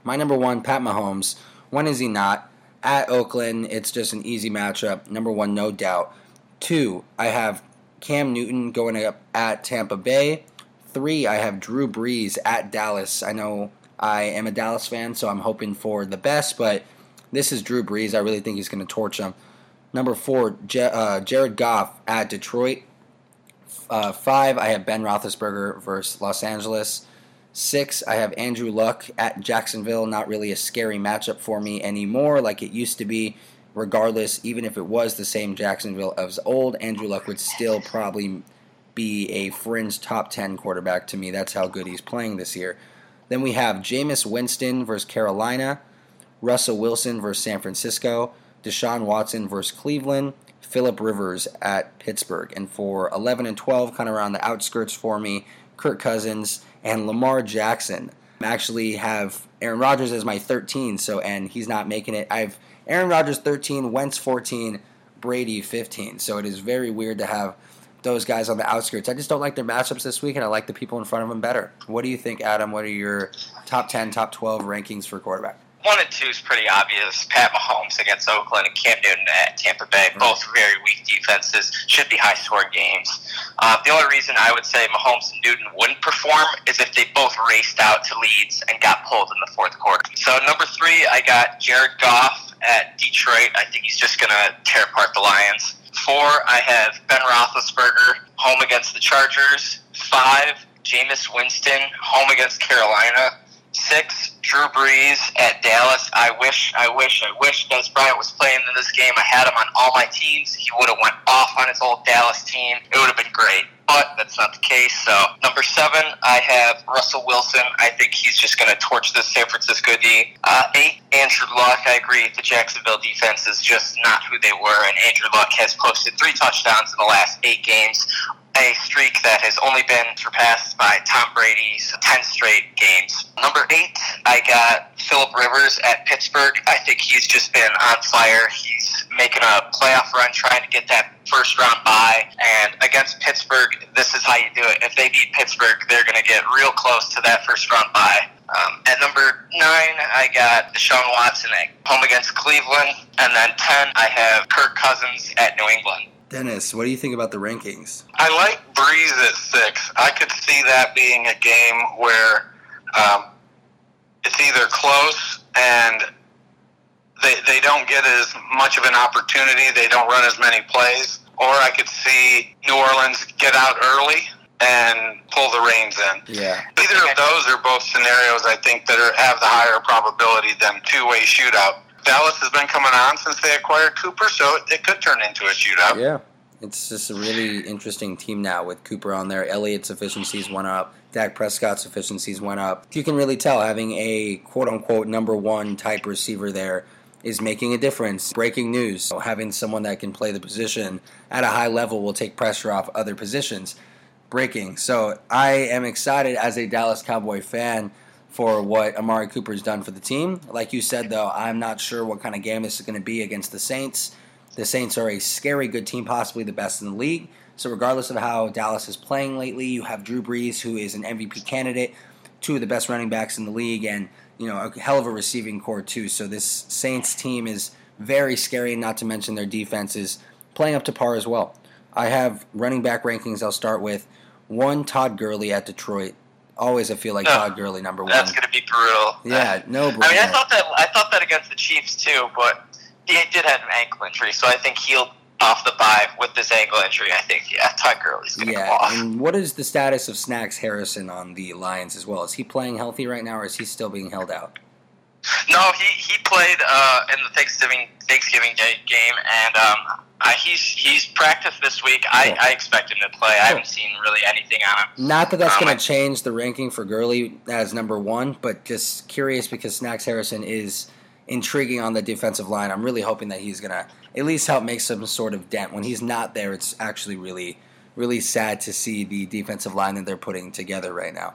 My number one, Pat Mahomes. When is he not? at Oakland, it's just an easy matchup. Number one, no doubt. Two, I have Cam Newton going up at Tampa Bay. Three, I have Drew Brees at Dallas. I know I am a Dallas fan, so I'm hoping for the best, but this is Drew Brees. I really think he's going to torch them. Number four, Je- uh, Jared Goff at Detroit. Uh, five, I have Ben Roethlisberger versus Los Angeles. Six, I have Andrew Luck at Jacksonville. Not really a scary matchup for me anymore like it used to be. Regardless, even if it was the same Jacksonville as old, Andrew Luck would still probably be a fringe top 10 quarterback to me. That's how good he's playing this year. Then we have Jameis Winston versus Carolina, Russell Wilson versus San Francisco, Deshaun Watson versus Cleveland, Philip Rivers at Pittsburgh. And for 11 and 12, kind of around the outskirts for me, Kirk Cousins and Lamar Jackson. I actually have Aaron Rodgers as my 13, so and he's not making it. I have Aaron Rodgers 13, Wentz 14, Brady 15. So it is very weird to have those guys on the outskirts. I just don't like their matchups this week, and I like the people in front of them better. What do you think, Adam? What are your top 10, top 12 rankings for quarterback? one and two is pretty obvious. Pat Mahomes against Oakland and Cam Newton at Tampa Bay, both very weak defenses, should be high score games. Uh, the only reason I would say Mahomes and Newton wouldn't perform is if they both raced out to leads and got pulled in the fourth quarter. So number three, I got Jared Goff at Detroit. I think he's just going to tear apart the Lions. Four, I have Ben Roethlisberger home against the Chargers. Five, Jameis Winston home against Carolina. Six, Drew Brees at Dallas. I wish, I wish, I wish Dez Bryant was playing in this game. I had him on all my teams. He would have went off on his old Dallas team. It would have been great but that's not the case. So number seven, I have Russell Wilson. I think he's just going to torch this San Francisco D. Uh, eight, Andrew Luck. I agree. The Jacksonville defense is just not who they were, and Andrew Luck has posted three touchdowns in the last eight games a streak that has only been surpassed by Tom Brady's 10 straight games. Number eight, I got Philip Rivers at Pittsburgh. I think he's just been on fire. Making a playoff run, trying to get that first round bye. And against Pittsburgh, this is how you do it. If they beat Pittsburgh, they're going to get real close to that first round bye. Um, at number nine, I got Deshaun Watson at home against Cleveland. And then 10, I have Kirk Cousins at New England. Dennis, what do you think about the rankings? I like Brees at six. I could see that being a game where um, it's either close and they, they don't get as much of an opportunity, they don't run as many plays, or I could see New Orleans get out early and pull the reins in. Yeah. Either of those are both scenarios I think that are, have the higher probability than two way shootout. Dallas has been coming on since they acquired Cooper, so it, it could turn into a shootout. Yeah. It's just a really interesting team now with Cooper on there. Elliott's efficiencies went up. Dak Prescott's efficiencies went up. You can really tell having a quote unquote number one type receiver there is making a difference. Breaking news having someone that can play the position at a high level will take pressure off other positions. Breaking. So I am excited as a Dallas Cowboy fan for what Amari Cooper's done for the team. Like you said, though, I'm not sure what kind of game this is going to be against the Saints. The Saints are a scary good team, possibly the best in the league. So, regardless of how Dallas is playing lately, you have Drew Brees, who is an MVP candidate, two of the best running backs in the league, and you know a hell of a receiving corps too. So, this Saints team is very scary, not to mention their defense is playing up to par as well. I have running back rankings. I'll start with one Todd Gurley at Detroit. Always, I feel like no, Todd Gurley number one. That's going to be brutal. Yeah, no. I mean, I thought that I thought that against the Chiefs too, but he did have an ankle injury, so I think he'll off the bye with this ankle injury. I think yeah, Todd Gurley's going to yeah, off. And what is the status of Snacks Harrison on the Lions as well? Is he playing healthy right now, or is he still being held out? No, he he played uh, in the Thanksgiving Thanksgiving Day game, and um, uh, he's he's practiced this week. I, I expect him to play. I haven't seen really anything on him. Not that that's um, going to change the ranking for Gurley as number one, but just curious because Snacks Harrison is intriguing on the defensive line. I'm really hoping that he's going to at least help make some sort of dent. When he's not there, it's actually really, really sad to see the defensive line that they're putting together right now.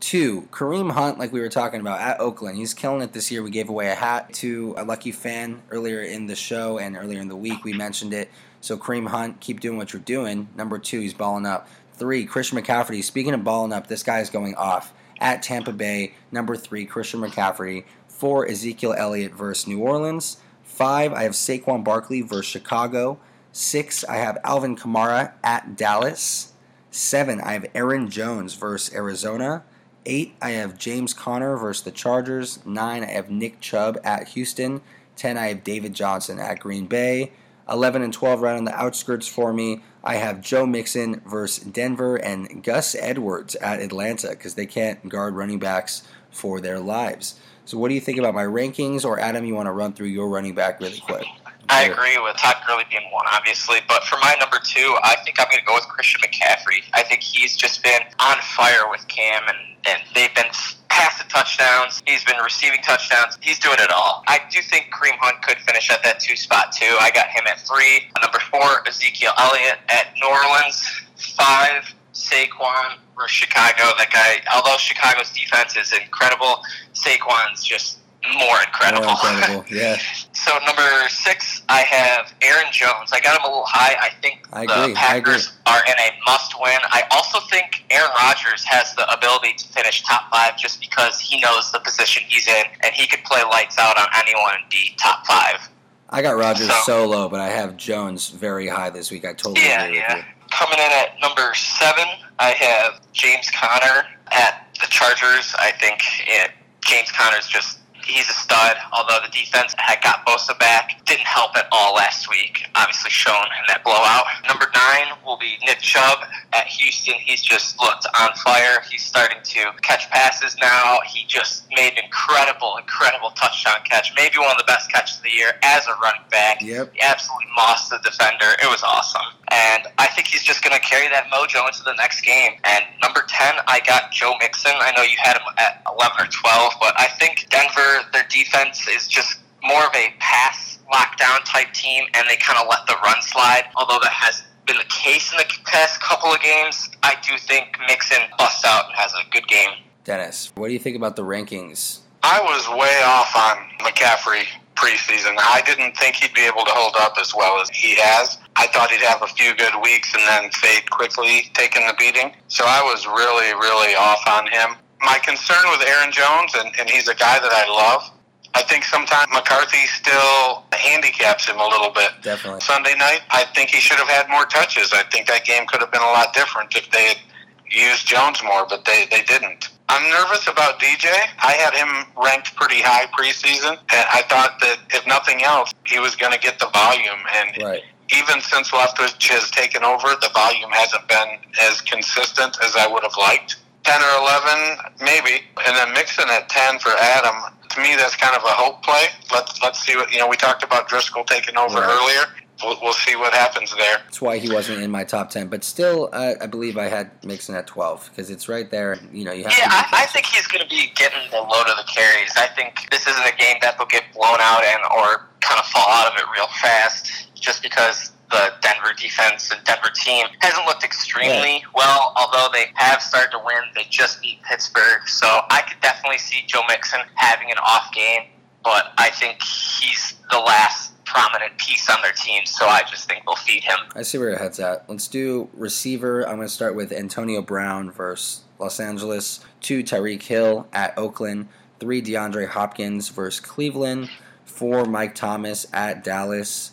Two, Kareem Hunt, like we were talking about at Oakland, he's killing it this year. We gave away a hat to a lucky fan earlier in the show and earlier in the week. We mentioned it. So Kareem Hunt, keep doing what you're doing. Number two, he's balling up. Three, Christian McCaffrey. Speaking of balling up, this guy is going off at Tampa Bay. Number three, Christian McCaffrey. Four, Ezekiel Elliott versus New Orleans. Five, I have Saquon Barkley versus Chicago. Six, I have Alvin Kamara at Dallas. Seven, I have Aaron Jones versus Arizona. Eight, I have James Conner versus the Chargers. Nine, I have Nick Chubb at Houston. Ten, I have David Johnson at Green Bay. 11 and 12 right on the outskirts for me. I have Joe Mixon versus Denver and Gus Edwards at Atlanta because they can't guard running backs for their lives. So, what do you think about my rankings? Or, Adam, you want to run through your running back really quick? I agree with Todd Gurley being one, obviously. But for my number two, I think I'm going to go with Christian McCaffrey. I think he's just been on fire with Cam, and, and they've been passing touchdowns. He's been receiving touchdowns. He's doing it all. I do think Kareem Hunt could finish at that two spot, too. I got him at three. Number four, Ezekiel Elliott at New Orleans. Five, Saquon for Chicago. That guy, although Chicago's defense is incredible, Saquon's just more incredible. More incredible, yeah. so number six, I have Aaron Jones. I got him a little high. I think I the Packers are in a must-win. I also think Aaron Rodgers has the ability to finish top five just because he knows the position he's in, and he could play lights out on anyone in the top five. I got Rodgers so, so low, but I have Jones very high this week. I totally yeah, agree yeah. with you. Coming in at number seven, I have James Conner at the Chargers. I think it, James Conner's just he's a stud. Although the defense had got Bosa back, didn't help at all last week. Obviously shown in that blowout. Number nine will be Nick Chubb at Houston, he's just looked on fire. He's starting to catch passes now. He just made an incredible, incredible touchdown catch. Maybe one of the best catches of the year as a running back. Yep. He absolutely mossed the defender. It was awesome. And I think he's just going to carry that mojo into the next game. And number 10, I got Joe Mixon. I know you had him at 11 or 12, but I think Denver, their defense is just more of a pass lockdown type team, and they kind of let the run slide. Although that has been the case in the past couple of games, I do think Mixon busts out and has a good game. Dennis, what do you think about the rankings? I was way off on McCaffrey preseason. I didn't think he'd be able to hold up as well as he has. I thought he'd have a few good weeks and then fade quickly, taking the beating. So I was really, really off on him. My concern with Aaron Jones, and, and he's a guy that I love, I think sometimes McCarthy still handicaps him a little bit. Definitely. Sunday night, I think he should have had more touches. I think that game could have been a lot different if they had used Jones more, but they, they didn't. I'm nervous about DJ. I had him ranked pretty high preseason, and I thought that if nothing else, he was going to get the volume. And Right. even since Leftwich has taken over, the volume hasn't been as consistent as I would have liked. 10 or 11, maybe. And then Mixon at 10 for Adam. To me, that's kind of a hope play. Let's let's see what, you know, we talked about Driskel taking over Right. earlier. We'll, we'll see what happens there. That's why he wasn't in my top 10. But still, uh, I believe I had Mixon at 12 because it's right there. You know, you have Yeah, to I, I think he's going to be getting the load of the carries. I think this isn't a game that they'll get blown out and or kind of fall out of it real fast just because the Denver defense and Denver team hasn't looked extremely well, although they have started to win. They just beat Pittsburgh. So I could definitely see Joe Mixon having an off game, but I think he's the last prominent piece on their team, so I just think they'll feed him. I see where your head's at. Let's do receiver. I'm going to start with Antonio Brown versus Los Angeles. Two, Tyreek Hill at Oakland. Three, DeAndre Hopkins versus Cleveland. Four, Mike Thomas at Dallas.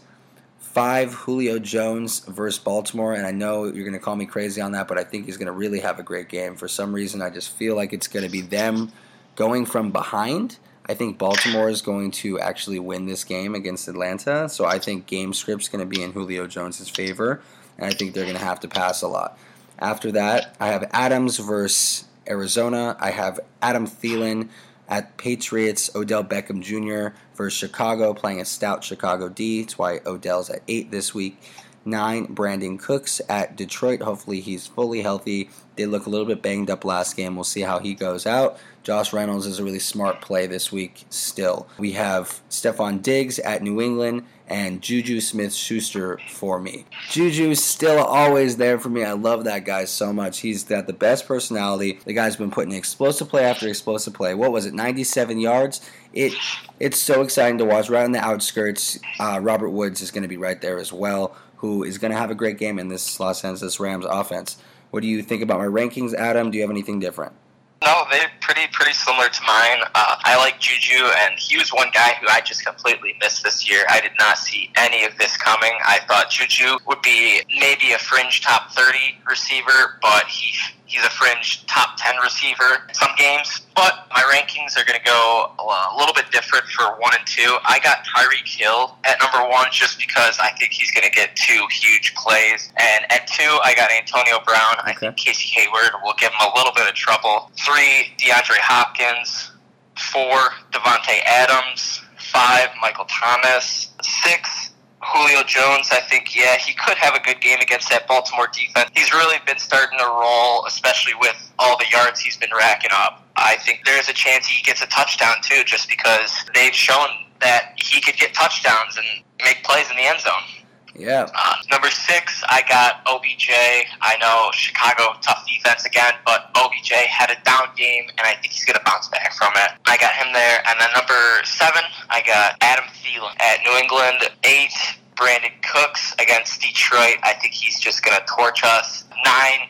Five, Julio Jones versus Baltimore. And I know you're going to call me crazy on that, but I think he's going to really have a great game. For some reason, I just feel like it's going to be them going from behind. I think Baltimore is going to actually win this game against Atlanta. So I think game script's going to be in Julio Jones' favor. And I think they're going to have to pass a lot. After that, I have Adams versus Arizona. I have Adam Thielen at Patriots, Odell Beckham Jr. versus Chicago, playing a stout Chicago D. That's why Odell's at 8 this week. 9, Brandin Cooks at Detroit. Hopefully he's fully healthy. They look a little bit banged up last game. We'll see how he goes out. Josh Reynolds is a really smart play this week still. We have Stefon Diggs at New England and Juju Smith Schuster for me. Juju's still always there for me. I love that guy so much. He's got the best personality. The guy's been putting explosive play after explosive play. What was it, 97 yards? It It's so exciting to watch. Right on the outskirts, uh, Robert Woods is going to be right there as well, who is going to have a great game in this Los Angeles Rams offense. What do you think about my rankings, Adam? Do you have anything different? No, they're pretty pretty similar to mine. Uh, I like Juju, and he was one guy who I just completely missed this year. I did not see any of this coming. I thought Juju would be maybe a fringe top thirty receiver, but he he's a fringe top ten receiver in some games. But my rankings are going to go a little bit different for one and two. I got Tyreek Hill at number one just because I think he's going to get two huge plays, and at two I got Antonio Brown. I think Casey Hayward will give him a little bit of trouble. Three, DeAndre Hopkins. Four, Davante Adams. Five, Michael Thomas. Six, Julio Jones. I think, yeah, he could have a good game against that Baltimore defense. He's really been starting to roll, especially with all the yards he's been racking up. I think there's a chance he gets a touchdown, too, just because they've shown that he could get touchdowns and make plays in the end zone. Yeah. Uh, number six, I got OBJ. I know Chicago, tough defense again, but OBJ had a down game, and I think he's going to bounce back from it. I got him there. And then number seven, I got Adam Thielen at New England. Eight, Brandin Cooks against Detroit. I think he's just going to torch us. Nine,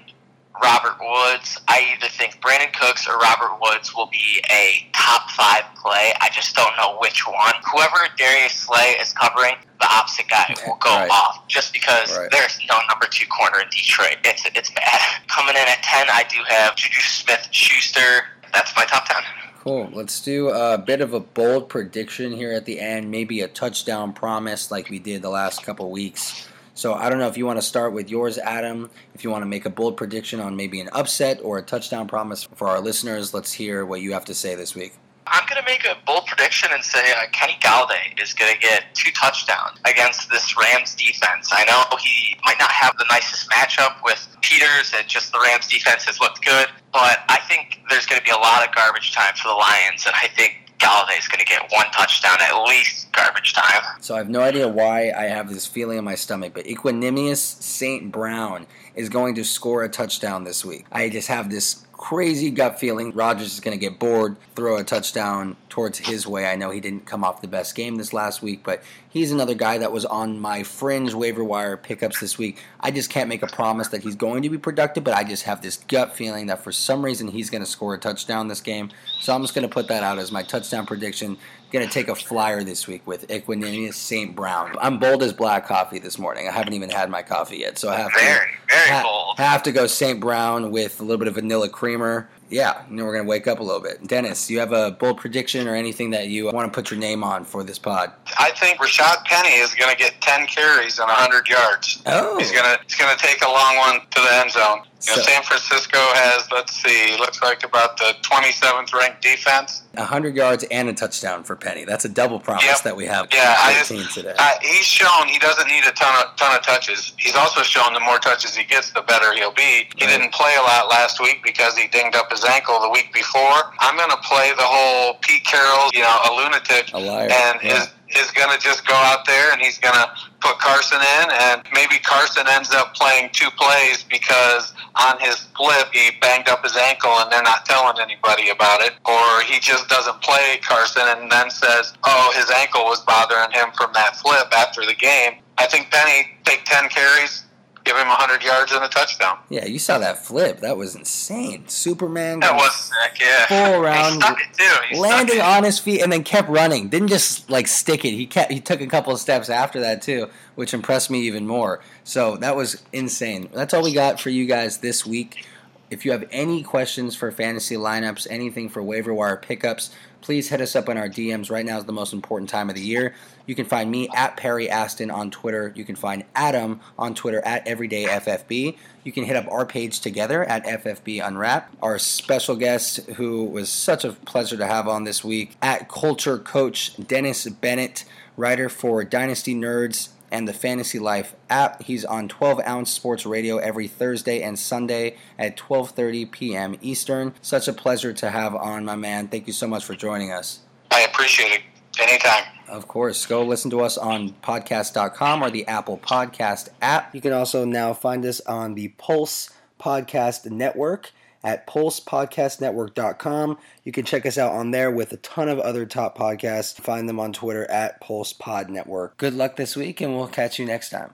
Robert Woods. I either think Brandin Cooks or Robert Woods will be a top five play. I just don't know which one. Whoever Darius Slay is covering, the opposite guy will go Right. off just because Right. there's no number two corner in Detroit. It's it's bad. Coming in at ten, I do have Juju Smith Schuster. That's my top ten. Cool. Let's do a bit of a bold prediction here at the end. Maybe a touchdown promise like we did the last couple weeks. So I don't know if you want to start with yours, Adam. If you want to make a bold prediction on maybe an upset or a touchdown promise for our listeners, let's hear what you have to say this week. I'm going to make a bold prediction and say uh, Kenny Golladay is going to get two touchdowns against this Rams defense. I know he might not have the nicest matchup with Peters, and just the Rams defense has looked good, but I think there's going to be a lot of garbage time for the Lions, and I think Golladay is going to get one touchdown at least garbage time. So I have no idea why I have this feeling in my stomach, but Equanimeous St. Brown is going to score a touchdown this week. I just have this crazy gut feeling Rodgers is going to get bored, throw a touchdown towards his way. I know he didn't come off the best game this last week, but he's another guy that was on my fringe waiver wire pickups this week. I just can't make a promise that he's going to be productive, but I just have this gut feeling that for some reason he's going to score a touchdown this game. So I'm just going to put that out as my touchdown prediction going to take a flyer this week with Equanimeous St. Brown. I'm bold as black coffee this morning. I haven't even had my coffee yet, so I have very, to very ha- bold. have to go St. Brown with a little bit of vanilla creamer. Yeah, and know we're gonna wake up a little bit. Dennis, you have a bold prediction or anything that you want to put your name on for this pod? I think Rashad Penny is going to get 10 carries and 100 yards. Oh, He's gonna he's gonna take a long one to the end zone. You know, So- San Francisco has let's see, looks like about the 27th ranked defense. 100 yards and a touchdown for Penny. That's a double promise Yep. that we have. Yeah, I 13 just, today. uh, he's shown he doesn't need a ton of ton of touches. He's also shown the more touches he gets, the better he'll be. He Right. didn't play a lot last week because he dinged up his ankle the week before. I'm going to play the whole Pete Carroll, you know, a lunatic, A liar, and yeah. is is going to just go out there and he's going to put Carson in, and maybe Carson ends up playing two plays because on his flip he banged up his ankle and they're not telling anybody about it, or he just doesn't play Carson and then says, "Oh, his ankle was bothering him from that flip after the game." I think Penny take ten carries, give him 100 yards and a touchdown. yeah, you saw that flip. That was insane. Superman That was sick, yeah. Full round He stuck it too. He stuck landing on his feet and then kept running. Didn't just like stick it. He kept he took a couple of steps after that too, which impressed me even more. So that was insane. That's all we got for you guys this week. If you have any questions for fantasy lineups, anything for waiver wire pickups, please hit us up on our DMs. Right now is the most important time of the year. You can find me at Perry Aston on Twitter. You can find Adam on Twitter at EverydayFFB. You can hit up our page together at FFB Unwrap. Our special guest, who was such a pleasure to have on this week, at Culture Coach Dennis Bennett, writer for Dynasty Nerds and the Fantasy Life app. He's on 12 Ounce Sports Radio every Thursday and Sunday at 12:30 p.m. Eastern. Such a pleasure to have on, my man. Thank you so much for joining us. I appreciate it anytime. Of course, go listen to us on podcast.com or the Apple Podcast app. You can also now find us on the Pulse Podcast Network at pulsepodcastnetwork.com. You can check us out on there with a ton of other top podcasts. Find them on Twitter at Pulse Pod Network. Good luck this week, and we'll catch you next time.